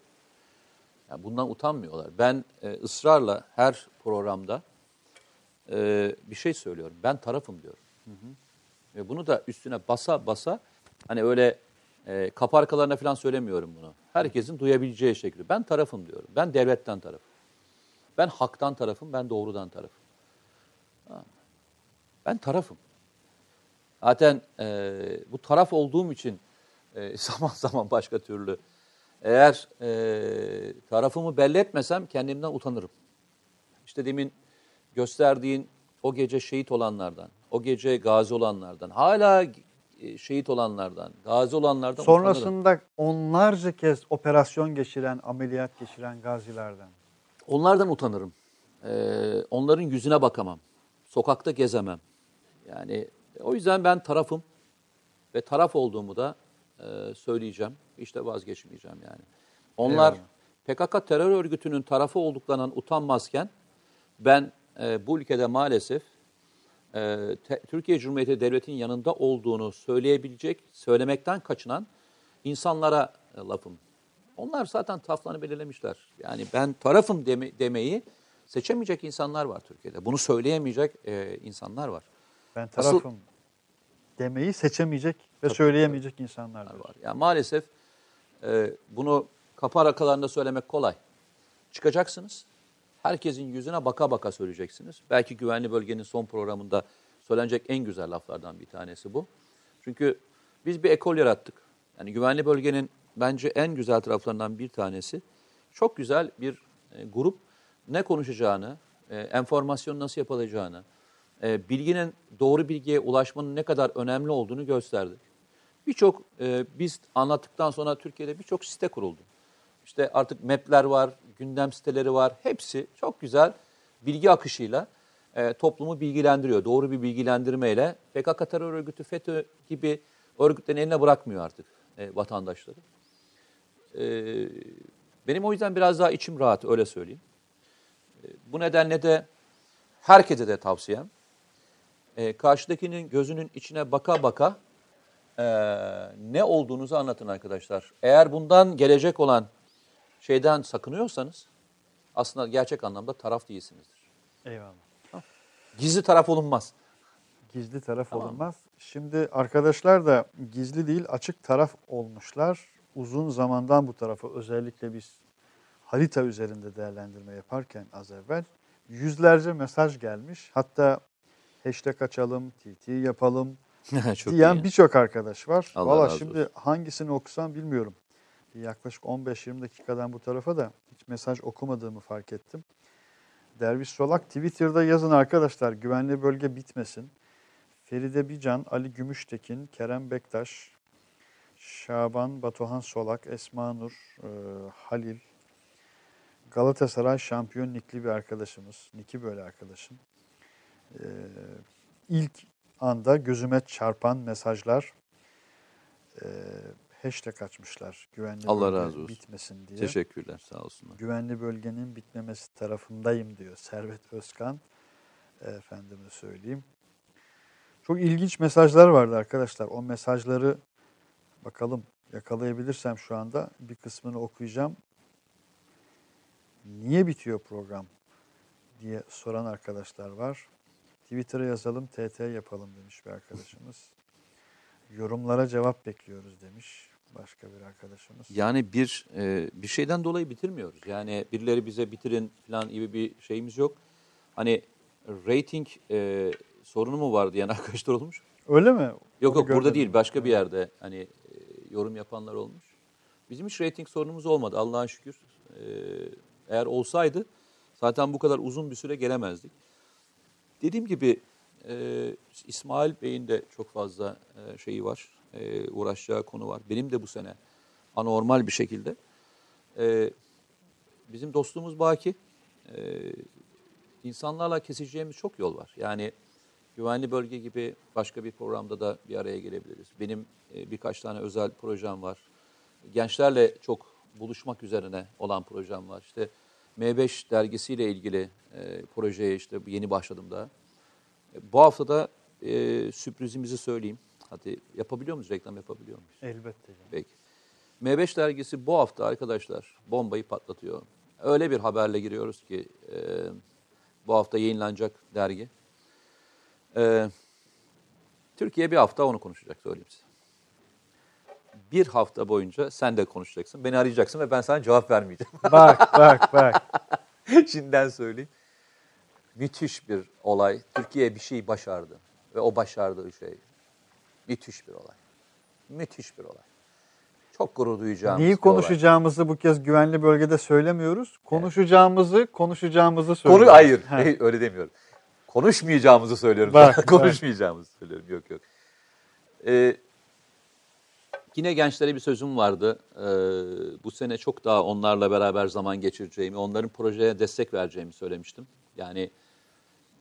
Yani bundan utanmıyorlar. Ben e, ısrarla her programda e, bir şey söylüyorum. Ben tarafım diyorum. Ve bunu da üstüne basa basa hani öyle e, kapı arkalarına falan söylemiyorum bunu. Herkesin duyabileceği şekilde. Ben tarafım diyorum. Ben devletten tarafım. Ben haktan tarafım, ben doğrudan tarafım. Ben tarafım. Zaten e, bu taraf olduğum için e, zaman zaman başka türlü. Eğer e, tarafımı belli etmesem kendimden utanırım. İşte demin gösterdiğin o gece şehit olanlardan, o gece gazi olanlardan, hala e, şehit olanlardan, gazi olanlardan utanırım. Sonrasında onlarca kez operasyon geçiren, ameliyat geçiren gazilerden. Onlardan utanırım. Ee, onların yüzüne bakamam. Sokakta gezemem. Yani o yüzden ben tarafım ve taraf olduğumu da e, söyleyeceğim. İşte vazgeçmeyeceğim yani. Onlar PKK terör örgütünün tarafı olduklarından utanmazken ben e, bu ülkede maalesef e, te- Türkiye Cumhuriyeti Devleti'nin yanında olduğunu söyleyebilecek, söylemekten kaçınan insanlara e, lafım. Onlar zaten taraflarını belirlemişler. Yani ben tarafım deme- demeyi seçemeyecek insanlar var Türkiye'de. Bunu söyleyemeyecek e, insanlar var. Ben Asıl- tarafım demeyi seçemeyecek ve söyleyemeyecek insanlar var. Yani maalesef e, bunu kapı arkalarında söylemek kolay. Çıkacaksınız. Herkesin yüzüne baka baka söyleyeceksiniz. Belki güvenli bölgenin son programında söylenecek en güzel laflardan bir tanesi bu. Çünkü biz bir ekol yarattık. Yani güvenli bölgenin bence en güzel taraflarından bir tanesi çok güzel bir e, grup ne konuşacağını, e, enformasyon nasıl yapılacağını, e, bilginin doğru bilgiye ulaşmanın ne kadar önemli olduğunu gösterdi. Birçok e, biz anlattıktan sonra Türkiye'de birçok site kuruldu. İşte artık mapler var, gündem siteleri var. Hepsi çok güzel bilgi akışıyla e, toplumu bilgilendiriyor. Doğru bir bilgilendirmeyle PKK terör örgütü, FETÖ gibi örgütlerin eline bırakmıyor artık e, vatandaşları. E, benim o yüzden biraz daha içim rahat öyle söyleyeyim. E, bu nedenle de herkese de tavsiyem e, karşıdakinin gözünün içine baka baka e, ne olduğunuzu anlatın arkadaşlar. Eğer bundan gelecek olan şeyden sakınıyorsanız aslında gerçek anlamda taraf değilsinizdir. Eyvallah. Gizli taraf olunmaz. Gizli taraf Tamam. olunmaz. Şimdi arkadaşlar da gizli değil açık taraf olmuşlar. Uzun zamandan bu tarafa özellikle biz harita üzerinde değerlendirme yaparken az evvel yüzlerce mesaj gelmiş. Hatta hashtag açalım, TT yapalım Çok diyen birçok arkadaş var. Allah Valla şimdi hangisini okusam bilmiyorum. Yaklaşık 15-20 dakikadan bu tarafa da hiç mesaj okumadığımı fark ettim. Derviş Solak Twitter'da yazın arkadaşlar güvenli bölge bitmesin. Feride Bican, Ali Gümüştekin, Kerem Bektaş, Şaban, Batuhan Solak, Esma Nur, e, Halil, Galatasaray şampiyon nikli bir arkadaşımız. Niki böyle arkadaşım. E, ilk anda gözüme çarpan mesajlar e, hashtag açmışlar. Güvenli Allah bölge razı olsun. bitmesin diye. Teşekkürler sağ olsunlar. Güvenli bölgenin bitmemesi tarafındayım diyor Servet Özkan. Efendime söyleyeyim. Çok ilginç mesajlar vardı arkadaşlar. O mesajları bakalım yakalayabilirsem şu anda bir kısmını okuyacağım. Niye bitiyor program diye soran arkadaşlar var. Twitter'a yazalım, TT yapalım demiş bir arkadaşımız. Yorumlara cevap bekliyoruz demiş başka bir arkadaşımız. Yani bir e, bir şeyden dolayı bitirmiyoruz. Yani birileri bize bitirin falan gibi bir şeyimiz yok. Hani rating e, sorunu mu var diyen arkadaşlar olmuş. Öyle mi? Yok Onu yok burada değil başka bir yerde hani e, yorum yapanlar olmuş. Bizim hiç rating sorunumuz olmadı Allah'a şükür. E, eğer olsaydı zaten bu kadar uzun bir süre gelemezdik. Dediğim gibi e, İsmail Bey'in de çok fazla e, şeyi var, e, uğraşacağı konu var. Benim de bu sene anormal bir şekilde. E, bizim dostluğumuz baki. E, insanlarla keseceğimiz çok yol var. Yani güvenli bölge gibi başka bir programda da bir araya gelebiliriz. Benim e, birkaç tane özel projem var. Gençlerle çok buluşmak üzerine olan projem var. İşte M5 dergisiyle ilgili e, projeye işte yeni başladım daha. E, bu hafta da e, sürprizimizi söyleyeyim. Hadi yapabiliyor muyuz? Reklam yapabiliyor muyuz? Elbette. canım. Peki. M5 dergisi bu hafta arkadaşlar bombayı patlatıyor. Öyle bir haberle giriyoruz ki e, bu hafta yayınlanacak dergi. E, Türkiye bir hafta onu konuşacak söyleyeyim size. Bir hafta boyunca sen de konuşacaksın. Beni arayacaksın ve ben sana cevap vermeyeceğim. Bak bak bak. Şimdiden söyleyeyim. Müthiş bir olay. Türkiye bir şey başardı. Ve o başardığı şey müthiş bir olay. Müthiş bir olay. Çok gurur duyacağımız Neyi bir olay. konuşacağımızı bu kez güvenli bölgede söylemiyoruz. Konuşacağımızı, konuşacağımızı Konu söylüyoruz. hayır. Ha. Öyle demiyorum. Konuşmayacağımızı söylüyorum. Bak, bak. Konuşmayacağımızı söylüyorum. Yok yok. Ee, yine gençlere bir sözüm vardı. Ee, bu sene çok daha onlarla beraber zaman geçireceğimi, onların projeye destek vereceğimi söylemiştim. Yani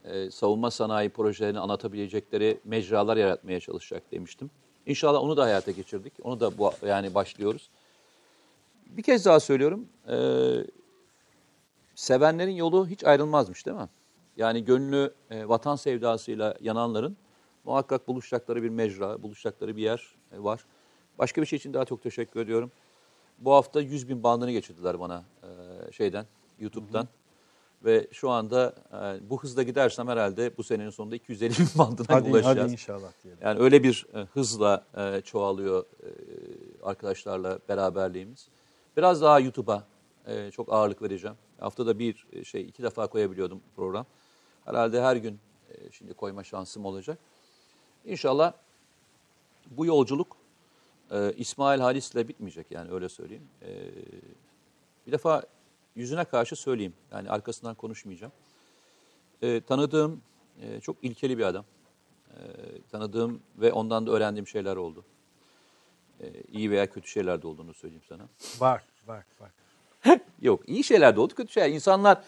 e, savunma sanayi projelerini anlatabilecekleri mecralar yaratmaya çalışacak demiştim. İnşallah onu da hayata geçirdik. Onu da bu yani başlıyoruz. Bir kez daha söylüyorum. Ee, sevenlerin yolu hiç ayrılmazmış değil mi? Yani gönlü e, vatan sevdasıyla yananların muhakkak buluşacakları bir mecra, buluşacakları bir yer e, var. Başka bir şey için daha çok teşekkür ediyorum. Bu hafta 100 bin bandını geçirdiler bana e, şeyden, YouTube'dan. Ve şu anda e, bu hızla gidersem herhalde bu senenin sonunda 250 bin bandına Hadi, ulaşacağız. hadi inşallah diyelim. Yani öyle bir e, hızla e, çoğalıyor e, arkadaşlarla beraberliğimiz. Biraz daha YouTube'a e, çok ağırlık vereceğim. Haftada bir e, şey iki defa koyabiliyordum program. Herhalde her gün e, şimdi koyma şansım olacak. İnşallah bu yolculuk e, İsmail Halis'le bitmeyecek yani öyle söyleyeyim. E, bir defa yüzüne karşı söyleyeyim. Yani arkasından konuşmayacağım. E, tanıdığım e, çok ilkeli bir adam. E, tanıdığım ve ondan da öğrendiğim şeyler oldu. E, iyi veya kötü şeyler de olduğunu söyleyeyim sana. Bak bak bak. Yok iyi şeyler de oldu kötü şeyler. İnsanlar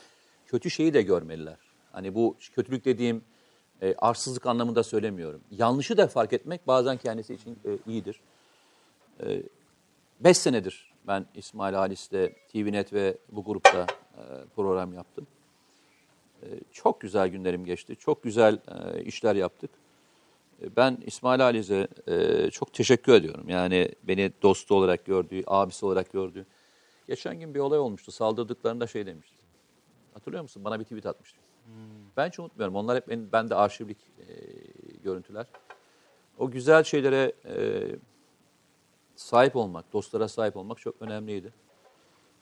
kötü şeyi de görmeliler. Hani bu kötülük dediğim e, arsızlık anlamında söylemiyorum. Yanlışı da fark etmek bazen kendisi için e, iyidir. E, beş senedir ben İsmail Halis'te TVNet ve bu grupta e, program yaptım. E, çok güzel günlerim geçti. Çok güzel e, işler yaptık. E, Ben İsmail Halis'e e, çok teşekkür ediyorum. Yani beni dostu olarak gördüğü, abisi olarak gördüğü. Geçen gün bir olay olmuştu. Saldırdıklarında şey demişti. Hatırlıyor musun? Bana bir tweet atmıştı. Ben hiç unutmuyorum. Onlar hep benim, bende arşivlik e, görüntüler. O güzel şeylere e, sahip olmak, dostlara sahip olmak çok önemliydi.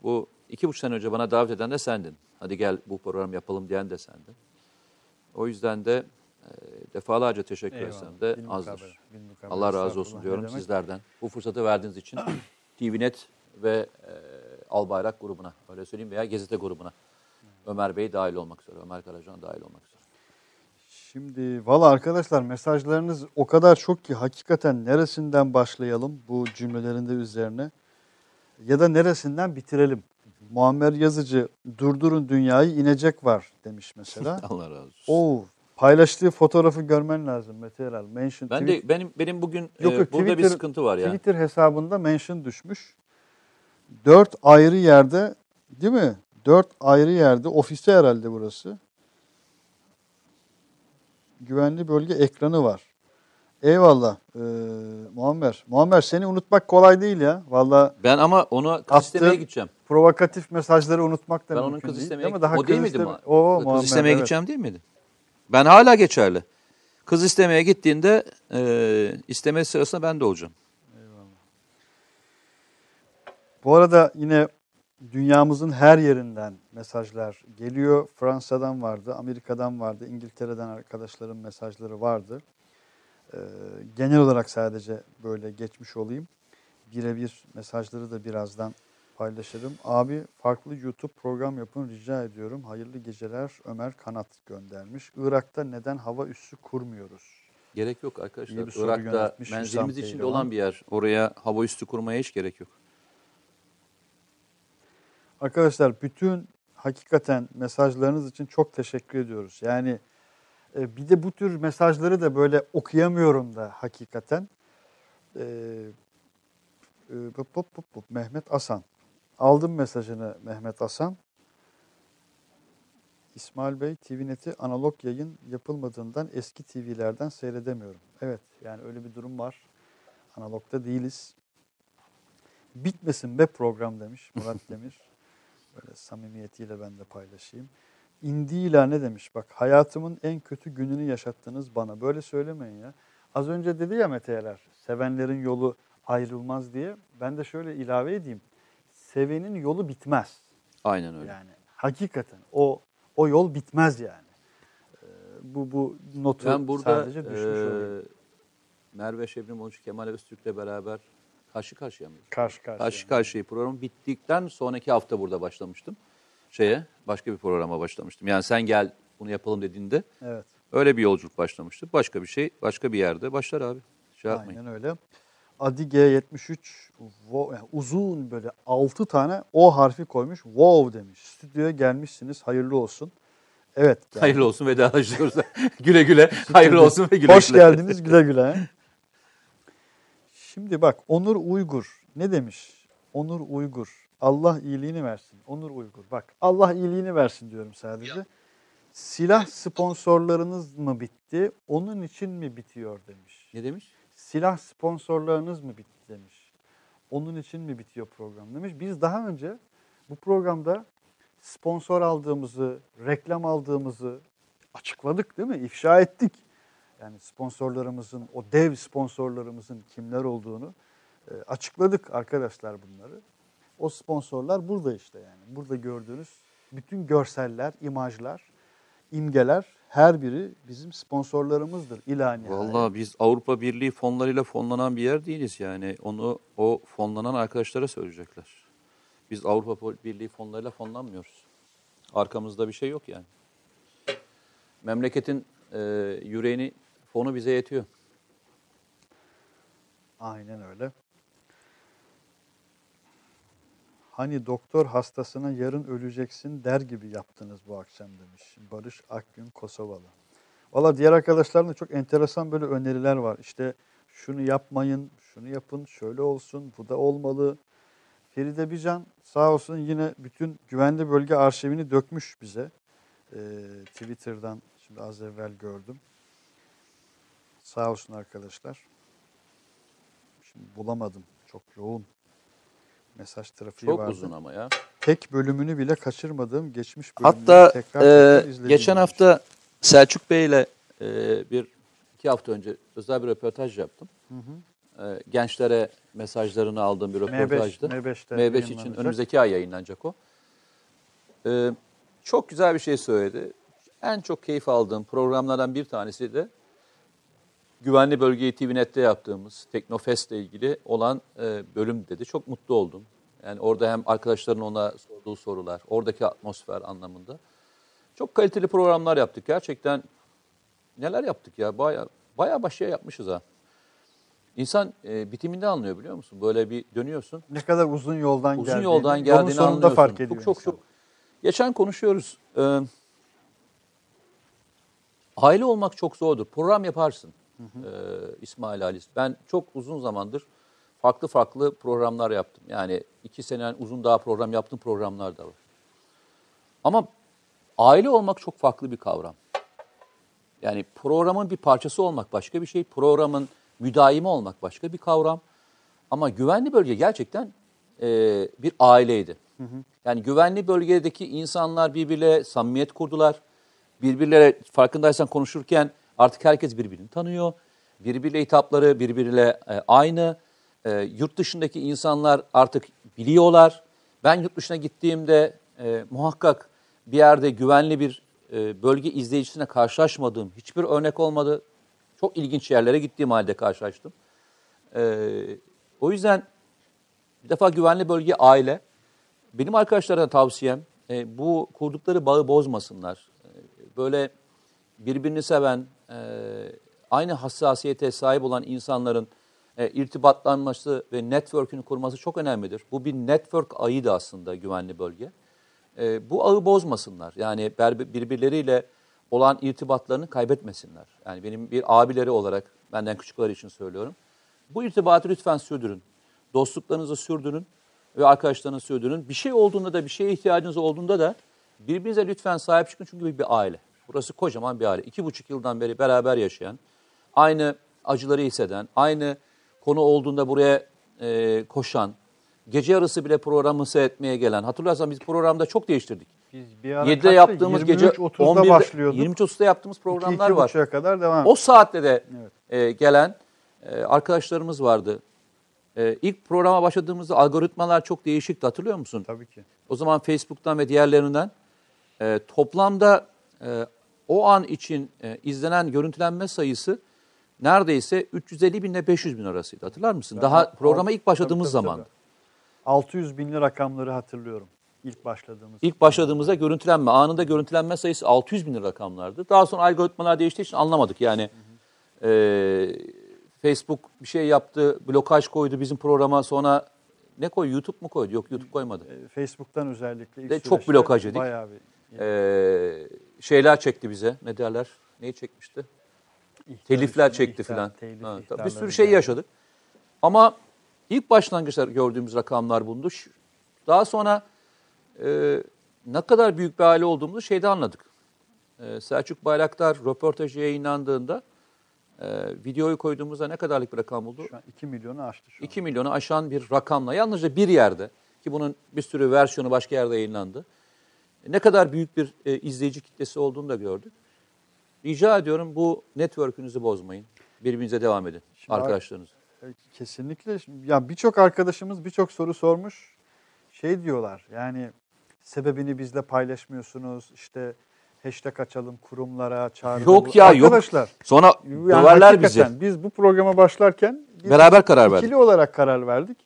Bu iki buçuk sene önce bana davet eden de sendin. Hadi gel bu program yapalım diyen de sendin. O yüzden de defalarca teşekkür Eyvallah. etsem de Bilmukabele, azdır. bilmukabele. Allah razı olsun diyorum sizlerden. Bu fırsatı verdiğiniz için TVNet ve e, Albayrak grubuna, öyle söyleyeyim veya Gezete grubuna. Ömer Bey dahil olmak üzere, Ömer Karacan dahil olmak üzere. Şimdi valla arkadaşlar mesajlarınız o kadar çok ki hakikaten neresinden başlayalım bu cümlelerinde üzerine ya da neresinden bitirelim. Muammer Yazıcı durdurun dünyayı inecek var demiş mesela. Allah razı olsun. Oo paylaştığı fotoğrafı görmen lazım Mete Eral. Mention ben tweet- de benim benim bugün Yok, e, yok, burada bir Twitter- sıkıntı var ya. Twitter hesabında mention düşmüş. Dört ayrı yerde değil mi? Dört ayrı yerde ofiste herhalde burası. Güvenli bölge ekranı var. Eyvallah ee, Muammer. Muammer seni unutmak kolay değil ya. Valla Ben ama onu kız istemeye gideceğim. provokatif mesajları unutmak da Ben onun mümkün kız değil. istemeye değil mi? Daha o değil kız miydi isteme-? O, kız Muammer, istemeye evet. gideceğim değil miydi? Ben hala geçerli. Kız istemeye gittiğinde e, isteme sırasında ben de olacağım. Bu arada yine dünyamızın her yerinden mesajlar geliyor. Fransa'dan vardı, Amerika'dan vardı, İngiltere'den arkadaşların mesajları vardı. Ee, genel olarak sadece böyle geçmiş olayım. Birebir mesajları da birazdan paylaşırım. Abi farklı YouTube program yapın rica ediyorum. Hayırlı geceler Ömer Kanat göndermiş. Irak'ta neden hava üssü kurmuyoruz? Gerek yok arkadaşlar. Irak'ta menzilimiz içinde olan bir yer. Oraya hava üstü kurmaya hiç gerek yok. Arkadaşlar bütün hakikaten mesajlarınız için çok teşekkür ediyoruz. Yani e, bir de bu tür mesajları da böyle okuyamıyorum da hakikaten. E, e, bup, bup, bup, bup. Mehmet Asan. Aldım mesajını Mehmet Asan. İsmail Bey TVNet'i analog yayın yapılmadığından eski TV'lerden seyredemiyorum. Evet yani öyle bir durum var. Analogda değiliz. Bitmesin be program demiş Murat Demir. Böyle samimiyetiyle ben de paylaşayım. İndiğiyle ne demiş? Bak hayatımın en kötü gününü yaşattınız bana. Böyle söylemeyin ya. Az önce dedi ya Mete Erer, sevenlerin yolu ayrılmaz diye. Ben de şöyle ilave edeyim. Sevenin yolu bitmez. Aynen öyle. Yani hakikaten o o yol bitmez yani. Ee, bu bu notu ben burada sadece düşmüş e, olayım. Merve Şebnem Uluç Kemal Öztürk'le beraber karşı karşıya mıyız? Karşı karşıya. Karşı karşıya program bittikten sonraki hafta burada başlamıştım. Şeye başka bir programa başlamıştım. Yani sen gel bunu yapalım dediğinde Evet. öyle bir yolculuk başlamıştı. Başka bir şey başka bir yerde başlar abi. Şey yapmayın. Aynen öyle. Adige 73 wo- yani uzun böyle 6 tane O harfi koymuş. Wow demiş. Stüdyoya gelmişsiniz. Hayırlı olsun. Evet. geldik. Hayırlı olsun vedalaşıyoruz. güle güle. Hayırlı olsun ve güle Hoş güle. geldiniz güle güle. Şimdi bak Onur Uygur ne demiş? Onur Uygur. Allah iyiliğini versin. Onur Uygur. Bak Allah iyiliğini versin diyorum sadece. Silah sponsorlarınız mı bitti? Onun için mi bitiyor demiş. Ne demiş? Silah sponsorlarınız mı bitti demiş. Onun için mi bitiyor program demiş. Biz daha önce bu programda sponsor aldığımızı, reklam aldığımızı açıkladık değil mi? İfşa ettik. Yani sponsorlarımızın, o dev sponsorlarımızın kimler olduğunu e, açıkladık arkadaşlar bunları. O sponsorlar burada işte yani. Burada gördüğünüz bütün görseller, imajlar, imgeler her biri bizim sponsorlarımızdır ila nihayet. Vallahi biz Avrupa Birliği fonlarıyla fonlanan bir yer değiliz yani. Onu o fonlanan arkadaşlara söyleyecekler. Biz Avrupa Birliği fonlarıyla fonlanmıyoruz. Arkamızda bir şey yok yani. Memleketin e, yüreğini fonu bize yetiyor. Aynen öyle. Hani doktor hastasına yarın öleceksin der gibi yaptınız bu akşam demiş. Barış Akgün Kosovalı. Valla diğer arkadaşlarım da çok enteresan böyle öneriler var. İşte şunu yapmayın, şunu yapın, şöyle olsun, bu da olmalı. Feride Bican sağ olsun yine bütün güvenli bölge arşivini dökmüş bize. Ee, Twitter'dan şimdi az evvel gördüm. Sağ olsun arkadaşlar. Şimdi bulamadım. Çok yoğun. Mesaj trafiği Çok vardı. uzun ama ya. Tek bölümünü bile kaçırmadığım geçmiş bölümleri Hatta tekrar e, tekrar geçen hafta Selçuk Bey ile e, bir iki hafta önce özel bir röportaj yaptım. E, gençlere mesajlarını aldığım bir röportajdı. M5'te M5 için önümüzdeki ay yayınlanacak o. E, çok güzel bir şey söyledi. en çok keyif aldığım programlardan bir tanesi de Güvenli Bölgeyi TVNet'te yaptığımız Teknofest ile ilgili olan e, bölüm dedi. Çok mutlu oldum. Yani orada hem arkadaşların ona sorduğu sorular, oradaki atmosfer anlamında. Çok kaliteli programlar yaptık. Gerçekten neler yaptık ya? Baya baya başya yapmışız ha. İnsan e, bitiminde anlıyor biliyor musun? Böyle bir dönüyorsun. Ne kadar uzun yoldan Uzun geldiğini, yoldan geldiğini sonunda anlıyorsun. fark ediyor Çok çok çok. Geçen konuşuyoruz. Ee, aile olmak çok zordur. Program yaparsın. Ee, İsmail Halis. Ben çok uzun zamandır farklı farklı programlar yaptım. Yani iki sene uzun daha program yaptığım programlar da var. Ama aile olmak çok farklı bir kavram. Yani programın bir parçası olmak başka bir şey. Programın müdaimi olmak başka bir kavram. Ama güvenli bölge gerçekten e, bir aileydi. Yani güvenli bölgedeki insanlar birbirle samimiyet kurdular. Birbirlere farkındaysan konuşurken artık herkes birbirini tanıyor. Birbiriyle hitapları birbiriyle e, aynı. E, yurt dışındaki insanlar artık biliyorlar. Ben yurt dışına gittiğimde e, muhakkak bir yerde güvenli bir e, bölge izleyicisine karşılaşmadığım hiçbir örnek olmadı. Çok ilginç yerlere gittiğim halde karşılaştım. E, o yüzden bir defa güvenli bölge aile. Benim arkadaşlara tavsiyem e, bu kurdukları bağı bozmasınlar. E, böyle birbirini seven, aynı hassasiyete sahip olan insanların e, irtibatlanması ve network'ünü kurması çok önemlidir. Bu bir network ayıydı aslında güvenli bölge. E, bu ağı bozmasınlar. Yani birbirleriyle olan irtibatlarını kaybetmesinler. Yani benim bir abileri olarak benden küçükler için söylüyorum. Bu irtibatı lütfen sürdürün. Dostluklarınızı sürdürün ve arkadaşlarınızı sürdürün. Bir şey olduğunda da bir şeye ihtiyacınız olduğunda da birbirinize lütfen sahip çıkın çünkü bir aile. Burası kocaman bir aile. İki buçuk yıldan beri beraber yaşayan, aynı acıları hisseden, aynı konu olduğunda buraya e, koşan, gece yarısı bile programı seyretmeye gelen. Hatırlarsan biz programda çok değiştirdik. Biz bir ara 7'de kaçta? yaptığımız gece 23.30'da 11'de başlıyorduk. 23.30'da yaptığımız programlar var. 2-2.30'a kadar devam. O saatte de Evet. e, gelen e, arkadaşlarımız vardı. E, ilk programa başladığımızda algoritmalar çok değişikti hatırlıyor musun? Tabii ki. O zaman Facebook'tan ve diğerlerinden e, toplamda e, o an için e, izlenen görüntülenme sayısı neredeyse 350 bin ile 500 bin arasıydı. Hatırlar mısın? Daha Ha, programa ilk başladığımız tabii, zaman. tabii. 600 binli rakamları hatırlıyorum. İlk başladığımız. İlk başladığımızda görüntülenme, anında görüntülenme sayısı 600 bin rakamlardı. Daha sonra algoritmalar değiştiği için anlamadık. Yani e, Facebook bir şey yaptı, blokaj koydu bizim programa sonra ne koy? YouTube mu koydu? Yok YouTube koymadı. E, Facebook'tan özellikle ilk Ve çok blokaj yedik. Bayağı bir E, şeyler çekti bize. Ne derler? Neyi çekmişti? ihtar Telifler çekti filan. telif Ha, Bir sürü şey yaşadık. Ama ilk başlangıçta gördüğümüz rakamlar bundu. Daha sonra e, ne kadar büyük bir aile olduğumuzu şeyde anladık. E, Selçuk Bayraktar röportajı yayınlandığında e, videoyu koyduğumuzda ne kadarlık bir rakam oldu? Şu an 2 milyonu aştı şu an. 2 milyonu aşan bir rakamla yalnızca bir yerde ki bunun bir sürü versiyonu başka yerde yayınlandı. Ne kadar büyük bir e, izleyici kitlesi olduğunu da gördük. Rica ediyorum bu network'ünüzü bozmayın. Birbirinize devam edin Şimdi arkadaşlarınız. E, Kesinlikle. Ya birçok arkadaşımız birçok soru sormuş. Şey diyorlar yani sebebini bizle paylaşmıyorsunuz. İşte hashtag açalım kurumlara çağrıda Yok ya, yok. Arkadaşlar Sonra yani döverler bizi. biz bu programa başlarken Beraber karar verdik. ikili olarak karar verdik.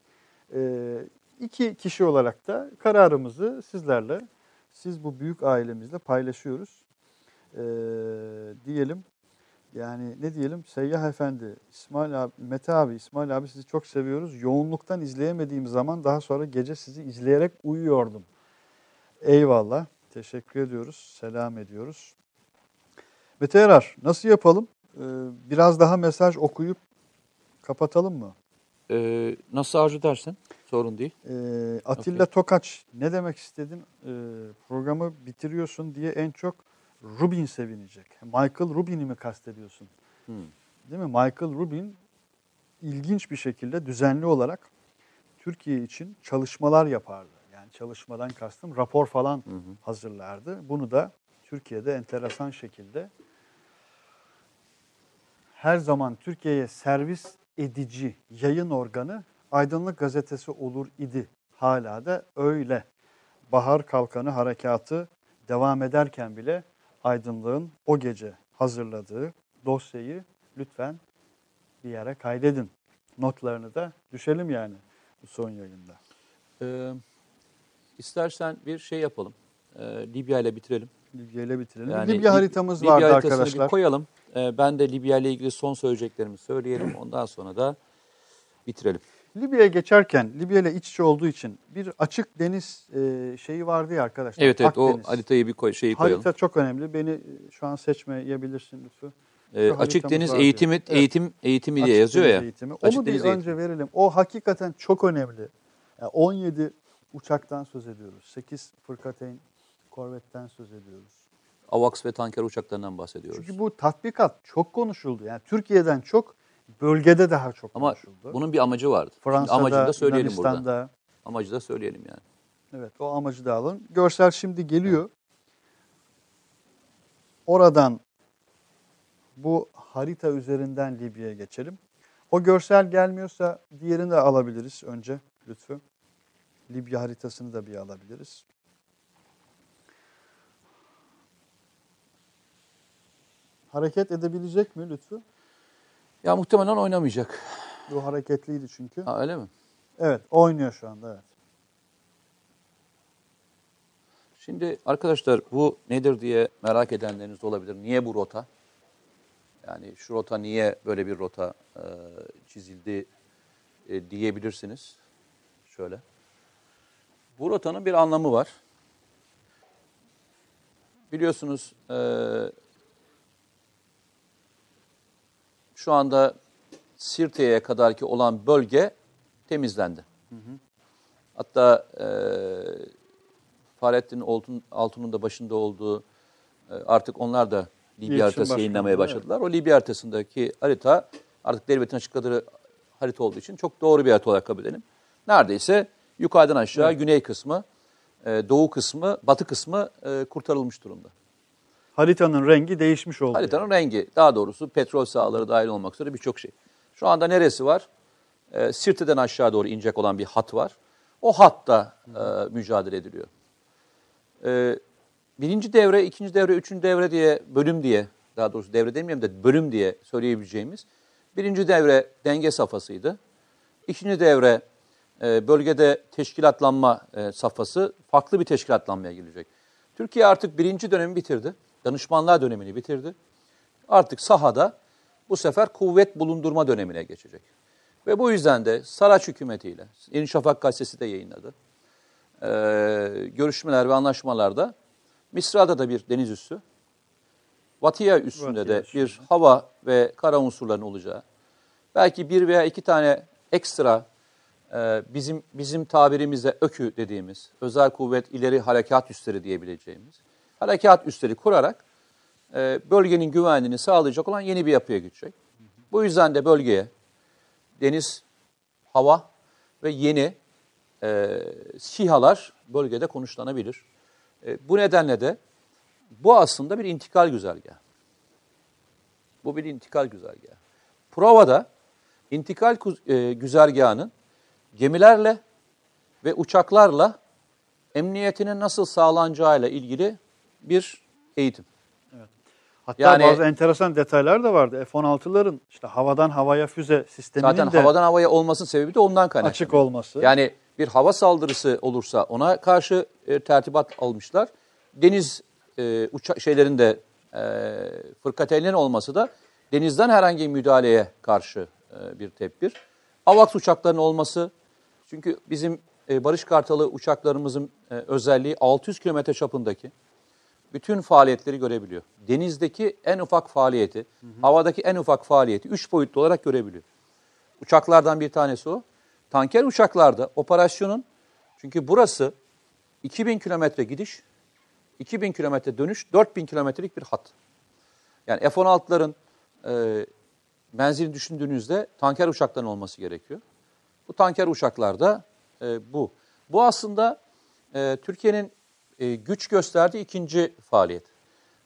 Ee, iki kişi olarak da kararımızı sizlerle, siz bu büyük ailemizle paylaşıyoruz. Ee, diyelim. Yani ne diyelim? Seyyah Efendi, İsmail abi, Mete abi, İsmail abi sizi çok seviyoruz. Yoğunluktan izleyemediğim zaman daha sonra gece sizi izleyerek uyuyordum. Eyvallah. Teşekkür ediyoruz. Selam ediyoruz. Mete Yarar, nasıl yapalım? Ee, biraz daha mesaj okuyup kapatalım mı? Ee, nasıl arzu dersen sorun değil. Ee, Atilla Tokaç, ne demek istedin? Ee, programı bitiriyorsun diye en çok Rubin sevinecek. Michael Rubin'i mi kastediyorsun? Hmm. Değil mi? Michael Rubin ilginç bir şekilde düzenli olarak Türkiye için çalışmalar yapardı. Yani çalışmadan kastım rapor falan hazırlardı. Bunu da Türkiye'de enteresan şekilde her zaman Türkiye'ye servis edici yayın organı Aydınlık Gazetesi olur idi. Hala da öyle. Bahar Kalkanı harekatı devam ederken bile Aydınlık'ın o gece hazırladığı dosyayı lütfen bir yere kaydedin. Notlarını da düşelim yani bu son yayında. Ee, istersen bir şey yapalım. Ee, Libya ile bitirelim. Libya ile bitirelim. Yani Libya Lib- haritamız Libya vardı arkadaşlar. bir koyalım. Ee, ben de Libya ile ilgili son söyleyeceklerimi söyleyelim. Ondan sonra da bitirelim. Libya'ya geçerken Libya ile iç içe olduğu için bir açık deniz e, şeyi vardı ya arkadaşlar. Evet evet o Akdeniz. haritayı bir koy, şeyi koyalım. Harita çok önemli. Beni e, şu an seçmeyebilirsin lütfen. Şu açık deniz eğitimi diyor. Evet. eğitim eğitimi diye Açık yazıyor deniz ya. Eğitimi. Açık Onu bir deniz önce eğitimi. verelim. O hakikaten çok önemli. Yani 17 uçaktan söz ediyoruz. 8 fırkateyn korvetten söz ediyoruz. AVAX ve tanker uçaklarından bahsediyoruz. Çünkü bu tatbikat çok konuşuldu. Yani Türkiye'den çok bölgede daha çok Ama konuşuldu. bunun bir amacı vardı. Şimdi Fransa'da, amacını da söyleyelim burada. Amacı da söyleyelim yani. Evet o amacı da alın. Görsel şimdi geliyor. Oradan bu harita üzerinden Libya'ya geçelim. O görsel gelmiyorsa diğerini de alabiliriz önce lütfen. Libya haritasını da bir alabiliriz. Hareket edebilecek mi lütfen? Ya muhtemelen oynamayacak. Bu hareketliydi çünkü. Ha, öyle mi? Evet oynuyor şu anda evet. Şimdi arkadaşlar bu nedir diye merak edenleriniz olabilir. Niye bu rota? Yani şu rota niye böyle bir rota e, çizildi e, diyebilirsiniz. Şöyle. Bu rotanın bir anlamı var. Biliyorsunuz e, şu anda Sirte'ye kadarki olan bölge temizlendi. Hatta e, Fahrettin Altun, Altun'un da başında olduğu e, artık onlar da Libya İletişim haritası başkanı, yayınlamaya evet. başladılar. O Libya haritasındaki harita artık devletin açıkladığı harita olduğu için çok doğru bir harita olarak kabul edelim. Neredeyse yukarıdan aşağı güney kısmı, e, doğu kısmı, batı kısmı e, kurtarılmış durumda. Haritanın rengi değişmiş oldu. Haritanın rengi, daha doğrusu petrol sahaları dahil olmak üzere birçok şey. Şu anda neresi var? E, Sirte'den aşağı doğru inecek olan bir hat var. O hatta e, mücadele ediliyor. E, birinci devre, ikinci devre, üçüncü devre diye, bölüm diye, daha doğrusu devre demeyelim de bölüm diye söyleyebileceğimiz. Birinci devre denge safhasıydı. İkinci devre e, bölgede teşkilatlanma e, safhası farklı bir teşkilatlanmaya girecek. Türkiye artık birinci dönemi bitirdi. Danışmanlar dönemini bitirdi. Artık sahada bu sefer kuvvet bulundurma dönemine geçecek. Ve bu yüzden de Saraç hükümetiyle, Yeni Şafak gazetesi de yayınladı. Ee, görüşmeler ve anlaşmalarda Misra'da da bir deniz üssü, Vatiya üstünde Vatiya de üssünde. bir hava ve kara unsurların olacağı, belki bir veya iki tane ekstra e, bizim bizim tabirimizde ÖKÜ dediğimiz özel kuvvet ileri harekat üsleri diyebileceğimiz harekat üsleri kurarak e, bölgenin güvenliğini sağlayacak olan yeni bir yapıya gidecek. Bu yüzden de bölgeye deniz, hava ve yeni e, SİHA'lar bölgede konuşlanabilir. E, bu nedenle de bu aslında bir intikal güzergahı. Bu bir intikal güzergahı. Prova'da intikal e, güzergahının gemilerle ve uçaklarla emniyetinin nasıl sağlanacağıyla ilgili bir eğitim. Hatta Yani- bazı enteresan detaylar da vardı. F-16'ların işte havadan havaya füze sisteminin Zaten de havadan havaya olmasının sebebi de ondan kaynaklanıyor. açık olması. Yani bir hava saldırısı olursa ona karşı e, tertibat almışlar. Deniz e, uça- şeylerin de e, fırkateynlerin olması da denizden herhangi bir müdahaleye karşı e, bir tedbir. AVAX uçaklarının olması çünkü bizim e, Barış Kartalı uçaklarımızın e, özelliği 600 kilometre çapındaki bütün faaliyetleri görebiliyor. Denizdeki en ufak faaliyeti, havadaki en ufak faaliyeti üç boyutlu olarak görebiliyor. Uçaklardan bir tanesi o. Tanker uçaklarda operasyonun, çünkü burası 2000 kilometre gidiş, 2000 kilometre dönüş, 4000 kilometrelik bir hat. Yani F-16'ların e, menzilini düşündüğünüzde tanker uçakların olması gerekiyor. Bu tanker uçaklarda e, bu. Bu aslında e, Türkiye'nin e, güç gösterdiği ikinci faaliyet.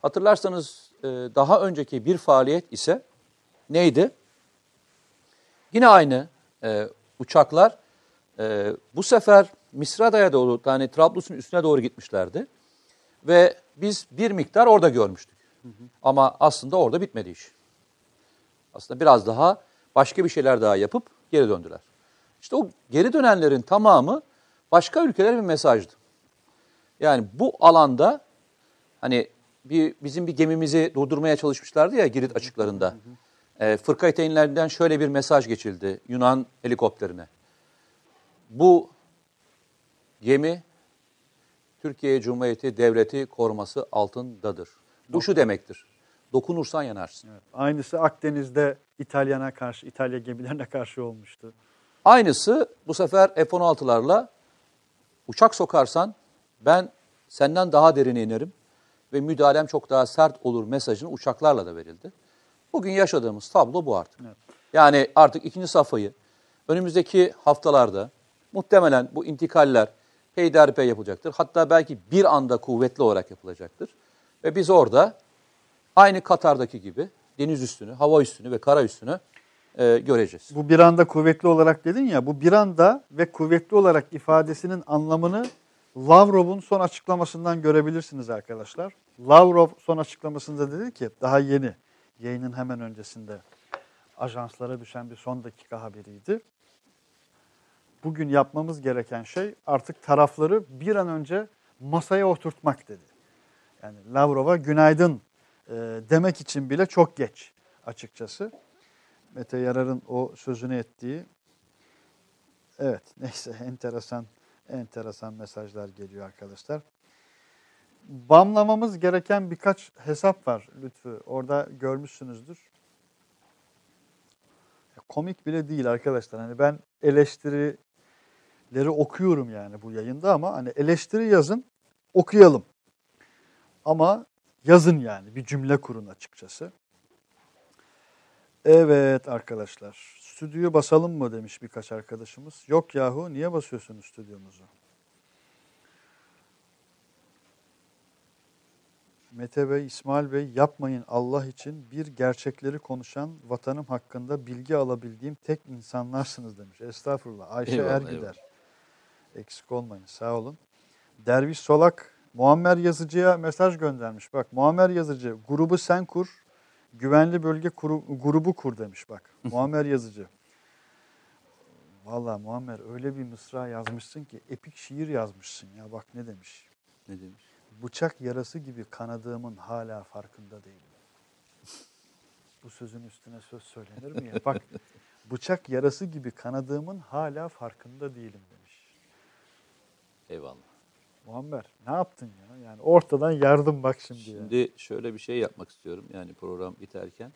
Hatırlarsanız e, daha önceki bir faaliyet ise neydi? Yine aynı e, uçaklar e, bu sefer Misrada'ya doğru yani Trablus'un üstüne doğru gitmişlerdi. Ve biz bir miktar orada görmüştük. Ama aslında orada bitmedi iş. Aslında biraz daha başka bir şeyler daha yapıp geri döndüler. İşte o geri dönenlerin tamamı başka ülkelere bir mesajdı. Yani bu alanda hani bir bizim bir gemimizi durdurmaya çalışmışlardı ya Girit açıklarında. E, Fırka eteğinlerinden şöyle bir mesaj geçildi Yunan helikopterine. Bu gemi Türkiye Cumhuriyeti Devleti koruması altındadır. Bu şu demektir. Dokunursan yanarsın. Evet. Aynısı Akdeniz'de İtalyan'a karşı, İtalya gemilerine karşı olmuştu. Aynısı bu sefer F-16'larla uçak sokarsan ben senden daha derine inerim ve müdahalem çok daha sert olur mesajını uçaklarla da verildi. Bugün yaşadığımız tablo bu artık. Evet. Yani artık ikinci safhayı önümüzdeki haftalarda muhtemelen bu intikaller peyderpey yapılacaktır. Hatta belki bir anda kuvvetli olarak yapılacaktır. Ve biz orada aynı Katar'daki gibi deniz üstünü, hava üstünü ve kara üstünü e, göreceğiz. Bu bir anda kuvvetli olarak dedin ya, bu bir anda ve kuvvetli olarak ifadesinin anlamını Lavrov'un son açıklamasından görebilirsiniz arkadaşlar. Lavrov son açıklamasında dedi ki, daha yeni, yayının hemen öncesinde ajanslara düşen bir son dakika haberiydi. Bugün yapmamız gereken şey artık tarafları bir an önce masaya oturtmak dedi. Yani Lavrov'a günaydın e, demek için bile çok geç açıkçası. Mete Yarar'ın o sözünü ettiği evet neyse enteresan enteresan mesajlar geliyor arkadaşlar. Bamlamamız gereken birkaç hesap var Lütfü. Orada görmüşsünüzdür. Komik bile değil arkadaşlar. Hani ben eleştirileri okuyorum yani bu yayında ama hani eleştiri yazın okuyalım. Ama yazın yani bir cümle kurun açıkçası. Evet arkadaşlar. Stüdyoyu basalım mı demiş birkaç arkadaşımız. Yok yahu niye basıyorsunuz stüdyomuzu? Mete Bey, İsmail Bey yapmayın Allah için bir gerçekleri konuşan vatanım hakkında bilgi alabildiğim tek insanlarsınız demiş. Estağfurullah. Ayşe Eyvallah, Ergider. eyvallah. Eksik olmayın sağ olun. Derviş Solak Muammer Yazıcı'ya mesaj göndermiş. Bak Muammer Yazıcı grubu sen kur, güvenli bölge kuru- grubu kur demiş bak. Muammer Yazıcı. Vallahi Muammer öyle bir mısra yazmışsın ki epik şiir yazmışsın ya bak ne demiş. Ne demiş? Bıçak yarası gibi kanadığımın hala farkında değilim. Bu sözün üstüne söz söylenir mi ya? Bak bıçak yarası gibi kanadığımın hala farkında değilim demiş. Eyvallah. Muammer ne yaptın ya? Yani ortadan yardım bak şimdi. Şimdi şöyle bir şey yapmak istiyorum. Yani program biterken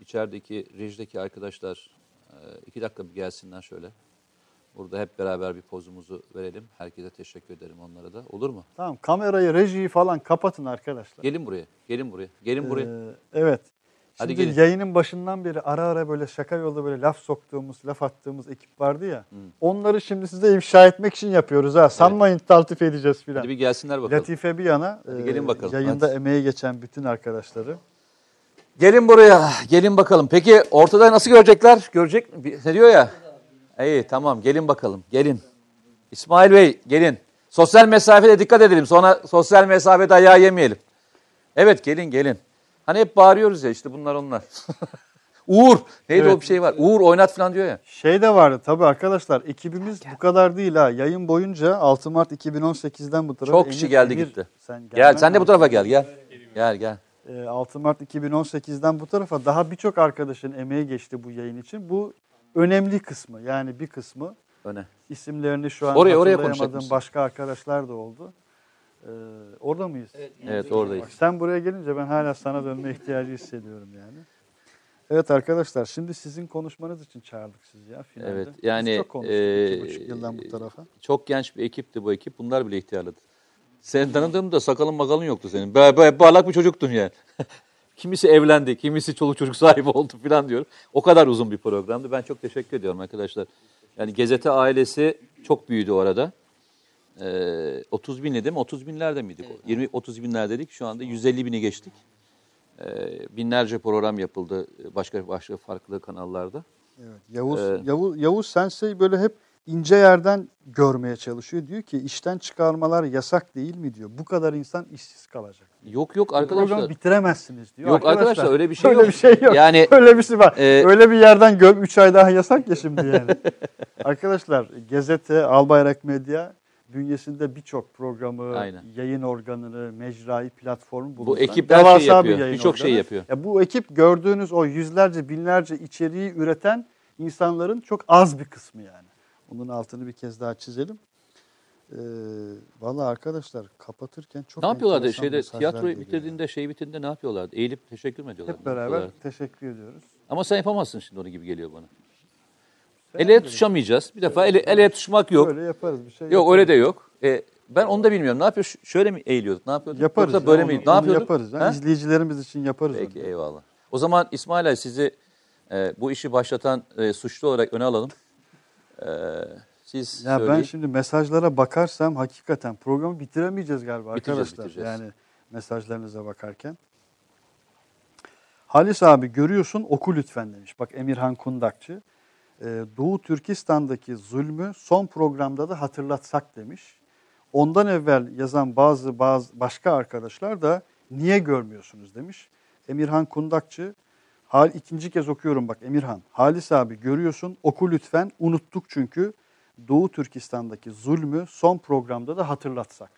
içerideki rejideki arkadaşlar e, iki dakika bir gelsinler şöyle. Burada hep beraber bir pozumuzu verelim. Herkese teşekkür ederim onlara da. Olur mu? Tamam kamerayı, rejiyi falan kapatın arkadaşlar. Gelin buraya. Gelin buraya. Gelin buraya. Ee, evet. Hadi Şimdi gelin. yayının başından beri ara ara böyle şaka yolda böyle laf soktuğumuz, laf attığımız ekip vardı ya. Onları şimdi size ifşa etmek için yapıyoruz ha. Sanmayın taltif edeceğiz filan. Hadi bir gelsinler bakalım. Latife bir yana Hadi e, gelin bakalım, yayında hadi. emeği geçen bütün arkadaşları. Gelin buraya. Gelin bakalım. Peki ortada nasıl görecekler? Görecek mi? Ne diyor ya? İyi tamam gelin bakalım. Gelin. İsmail Bey gelin. Sosyal mesafede dikkat edelim. Sonra sosyal mesafede ayağı yemeyelim. Evet gelin gelin. Hani hep bağırıyoruz ya işte bunlar onlar. Uğur. Neydi Evet. o bir şey var. Uğur oynat falan diyor ya. Şey de vardı tabii arkadaşlar ekibimiz bu kadar değil ha. Yayın boyunca 6 Mart 2018'den bu tarafa. Çok kişi geldi gitti. Sen Gel sen de bu tarafa gel gel. Gel gel. Ee, 6 Mart 2018'den bu tarafa daha birçok arkadaşın emeği geçti bu yayın için. Bu önemli kısmı yani bir kısmı Öne. isimlerini şu an Oraya- oraya başka arkadaşlar da oldu. Ee, orada mıyız? Evet oradayız. Bak, sen buraya gelince ben hala sana dönme ihtiyacı hissediyorum yani. Evet arkadaşlar şimdi sizin konuşmanız için çağırdık sizi ya finalde. Evet, Biz yani, çok konuştuk iki buçuk yıldan bu tarafa. Çok genç bir ekipti bu ekip. Bunlar bile ihtiyarladı. Seni tanıdığımda sakalın makalın yoktu senin. Böyle, böyle parlak bir çocuktun yani. kimisi evlendi, kimisi çoluk çocuk sahibi oldu falan diyorum. O kadar uzun bir programdı. Ben çok teşekkür ediyorum arkadaşlar. Yani Gezete ailesi çok büyüdü orada. Ee, 30 binli değil mi? 30 binlerde miydik? 20 30 binlerdedik. Şu anda 150 bini geçtik. Ee, binlerce program yapıldı başka başka farklı kanallarda. Evet, Yavuz, Ee, Yavuz, Yavuz Sensei böyle hep ince yerden görmeye çalışıyor. Diyor ki işten çıkarmalar yasak değil mi diyor. Bu kadar insan işsiz kalacak. Yok yok Programı arkadaşlar. bitiremezsiniz diyor. Yok arkadaşlar, öyle bir şey öyle yok. bir şey yok. Yani, öyle bir şey var. e, öyle bir yerden gör 3 ay daha yasak ya şimdi yani. arkadaşlar Gazete, Albayrak Medya bünyesinde birçok programı, Aynen. yayın organını, mecrayı, platformu Bu bulunduran ekip her şeyi yapıyor. Birçok şey yapıyor. Ya bu ekip gördüğünüz o yüzlerce, binlerce içeriği üreten insanların çok az bir kısmı yani. Onun altını bir kez daha çizelim. Ee, Valla arkadaşlar kapatırken çok Ne yapıyorlardı şeyde tiyatroyu bitirdiğinde şey bitirdiğinde ne yapıyorlardı? Eğilip teşekkür mü ediyorlar? Hep beraber teşekkür ediyoruz. Ama sen yapamazsın şimdi onu gibi geliyor bana. Sen Ele tutuşamayacağız. Bir defa ele, ele tutuşmak yok. Böyle yaparız bir şey. Yok öyle de yok. E, ben onu da bilmiyorum. Ne yapıyor? Şöyle mi eğiliyorduk? Ne yapıyorduk? Yaparız. Yoksa ya, böyle onu- miydi? Ne yapıyorduk? Yaparız. Yani Ha? izleyicilerimiz için yaparız. Peki onu. eyvallah. O zaman İsmail Ali sizi e, bu işi başlatan e, suçlu olarak öne alalım. E, siz Ya söyleyin. ben şimdi mesajlara bakarsam hakikaten programı bitiremeyeceğiz galiba Bitireceğiz, arkadaşlar. bitireceğiz. Yani mesajlarınıza bakarken. Halis abi görüyorsun oku lütfen demiş. Bak Emirhan Kundakçı. Ee, Doğu Türkistan'daki zulmü son programda da hatırlatsak demiş. Ondan evvel yazan bazı bazı başka arkadaşlar da niye görmüyorsunuz demiş. Emirhan Kundakçı Hal ikinci kez okuyorum bak Emirhan. Halis abi görüyorsun oku lütfen. Unuttuk çünkü Doğu Türkistan'daki zulmü son programda da hatırlatsak.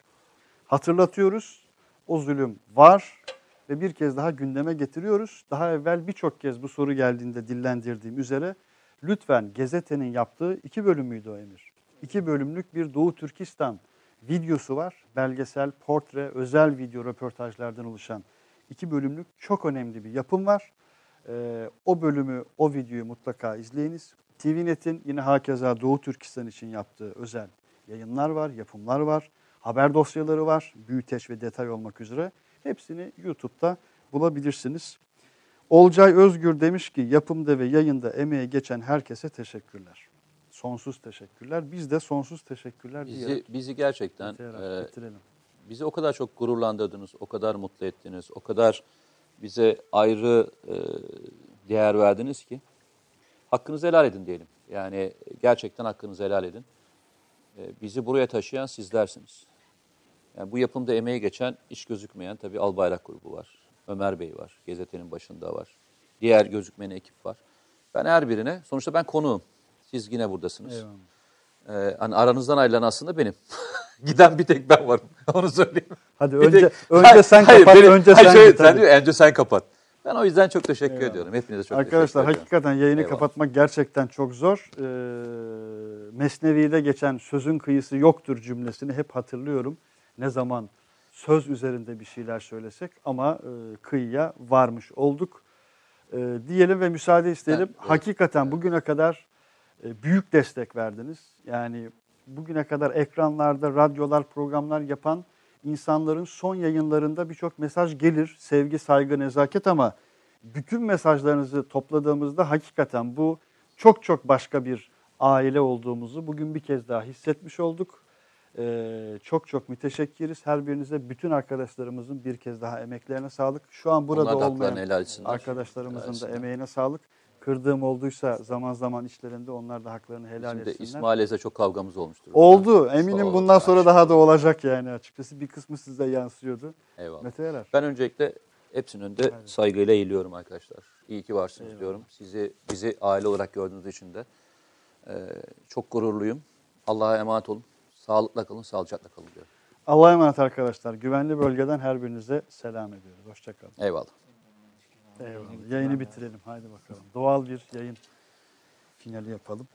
Hatırlatıyoruz. O zulüm var ve bir kez daha gündeme getiriyoruz. Daha evvel birçok kez bu soru geldiğinde dillendirdiğim üzere lütfen gazetenin yaptığı iki bölüm müydü o Emir? İki bölümlük bir Doğu Türkistan videosu var. Belgesel, portre, özel video röportajlardan oluşan iki bölümlük çok önemli bir yapım var. Ee, o bölümü, o videoyu mutlaka izleyiniz. TVNet'in yine hakeza Doğu Türkistan için yaptığı özel yayınlar var, yapımlar var. Haber dosyaları var, büyüteç ve detay olmak üzere. Hepsini YouTube'da bulabilirsiniz. Olcay Özgür demiş ki yapımda ve yayında emeğe geçen herkese teşekkürler. Sonsuz teşekkürler. Biz de sonsuz teşekkürler bizi, diyerek bizi gerçekten e, bitirelim. bizi o kadar çok gururlandırdınız, o kadar mutlu ettiniz, o kadar bize ayrı e, değer verdiniz ki hakkınızı helal edin diyelim. Yani gerçekten hakkınızı helal edin. E, bizi buraya taşıyan sizlersiniz. Yani bu yapımda emeği geçen, iş gözükmeyen tabii Albayrak grubu var. Ömer Bey var, gazetenin başında var. Diğer gözükmeyen ekip var. Ben her birine, sonuçta ben konuğum. Siz yine buradasınız. Eyvallah. Ee, hani aranızdan ayrılan aslında benim. Giden bir tek ben varım. Onu söyleyeyim. Hadi Bir önce tek- önce Hayır, sen hayır, kapat, benim- önce hayır, sen şöyle, git. sen diyor, önce sen kapat. Ben o yüzden çok teşekkür Eyvallah. ediyorum. Hepinize çok Arkadaşlar teşekkür ediyorum. hakikaten yayını Eyvallah. kapatmak gerçekten çok zor. Ee, Mesnevi'de geçen sözün kıyısı yoktur cümlesini hep hatırlıyorum. Ne zaman söz üzerinde bir şeyler söylesek ama e, kıyıya varmış olduk. E, diyelim ve müsaade isteyelim. Evet, evet. Hakikaten bugüne kadar e, büyük destek verdiniz. Yani bugüne kadar ekranlarda radyolar, programlar yapan insanların son yayınlarında birçok mesaj gelir. Sevgi, saygı, nezaket ama bütün mesajlarınızı topladığımızda hakikaten bu çok çok başka bir aile olduğumuzu bugün bir kez daha hissetmiş olduk. Ee, çok çok müteşekkiriz. Her birinize bütün arkadaşlarımızın bir kez daha emeklerine sağlık. Şu an burada Onlar olmayan helal arkadaşlarımızın Helal da etsinler. emeğine sağlık. Kırdığım olduysa zaman zaman içlerinde onlar da haklarını helal de etsinler. İsmail Ez'e çok kavgamız olmuştur. Oldu. Eminim olun. bundan sonra daha da olacak yani açıkçası. Bir kısmı size yansıyordu. Eyvallah. Mete Erer. Ben öncelikle hepsinin önünde saygıyla eğiliyorum arkadaşlar. İyi ki varsınız diyorum. Sizi bizi aile olarak gördüğünüz için de e, çok gururluyum. Allah'a emanet olun. Sağlıkla kalın, sağlıcakla kalın diyorum. Allah'a emanet arkadaşlar. Güvenli bölgeden her birinize selam ediyoruz. Hoşçakalın. Eyvallah. Eyvallah. Yayını bitirelim. Haydi bakalım. Doğal bir yayın finali yapalım.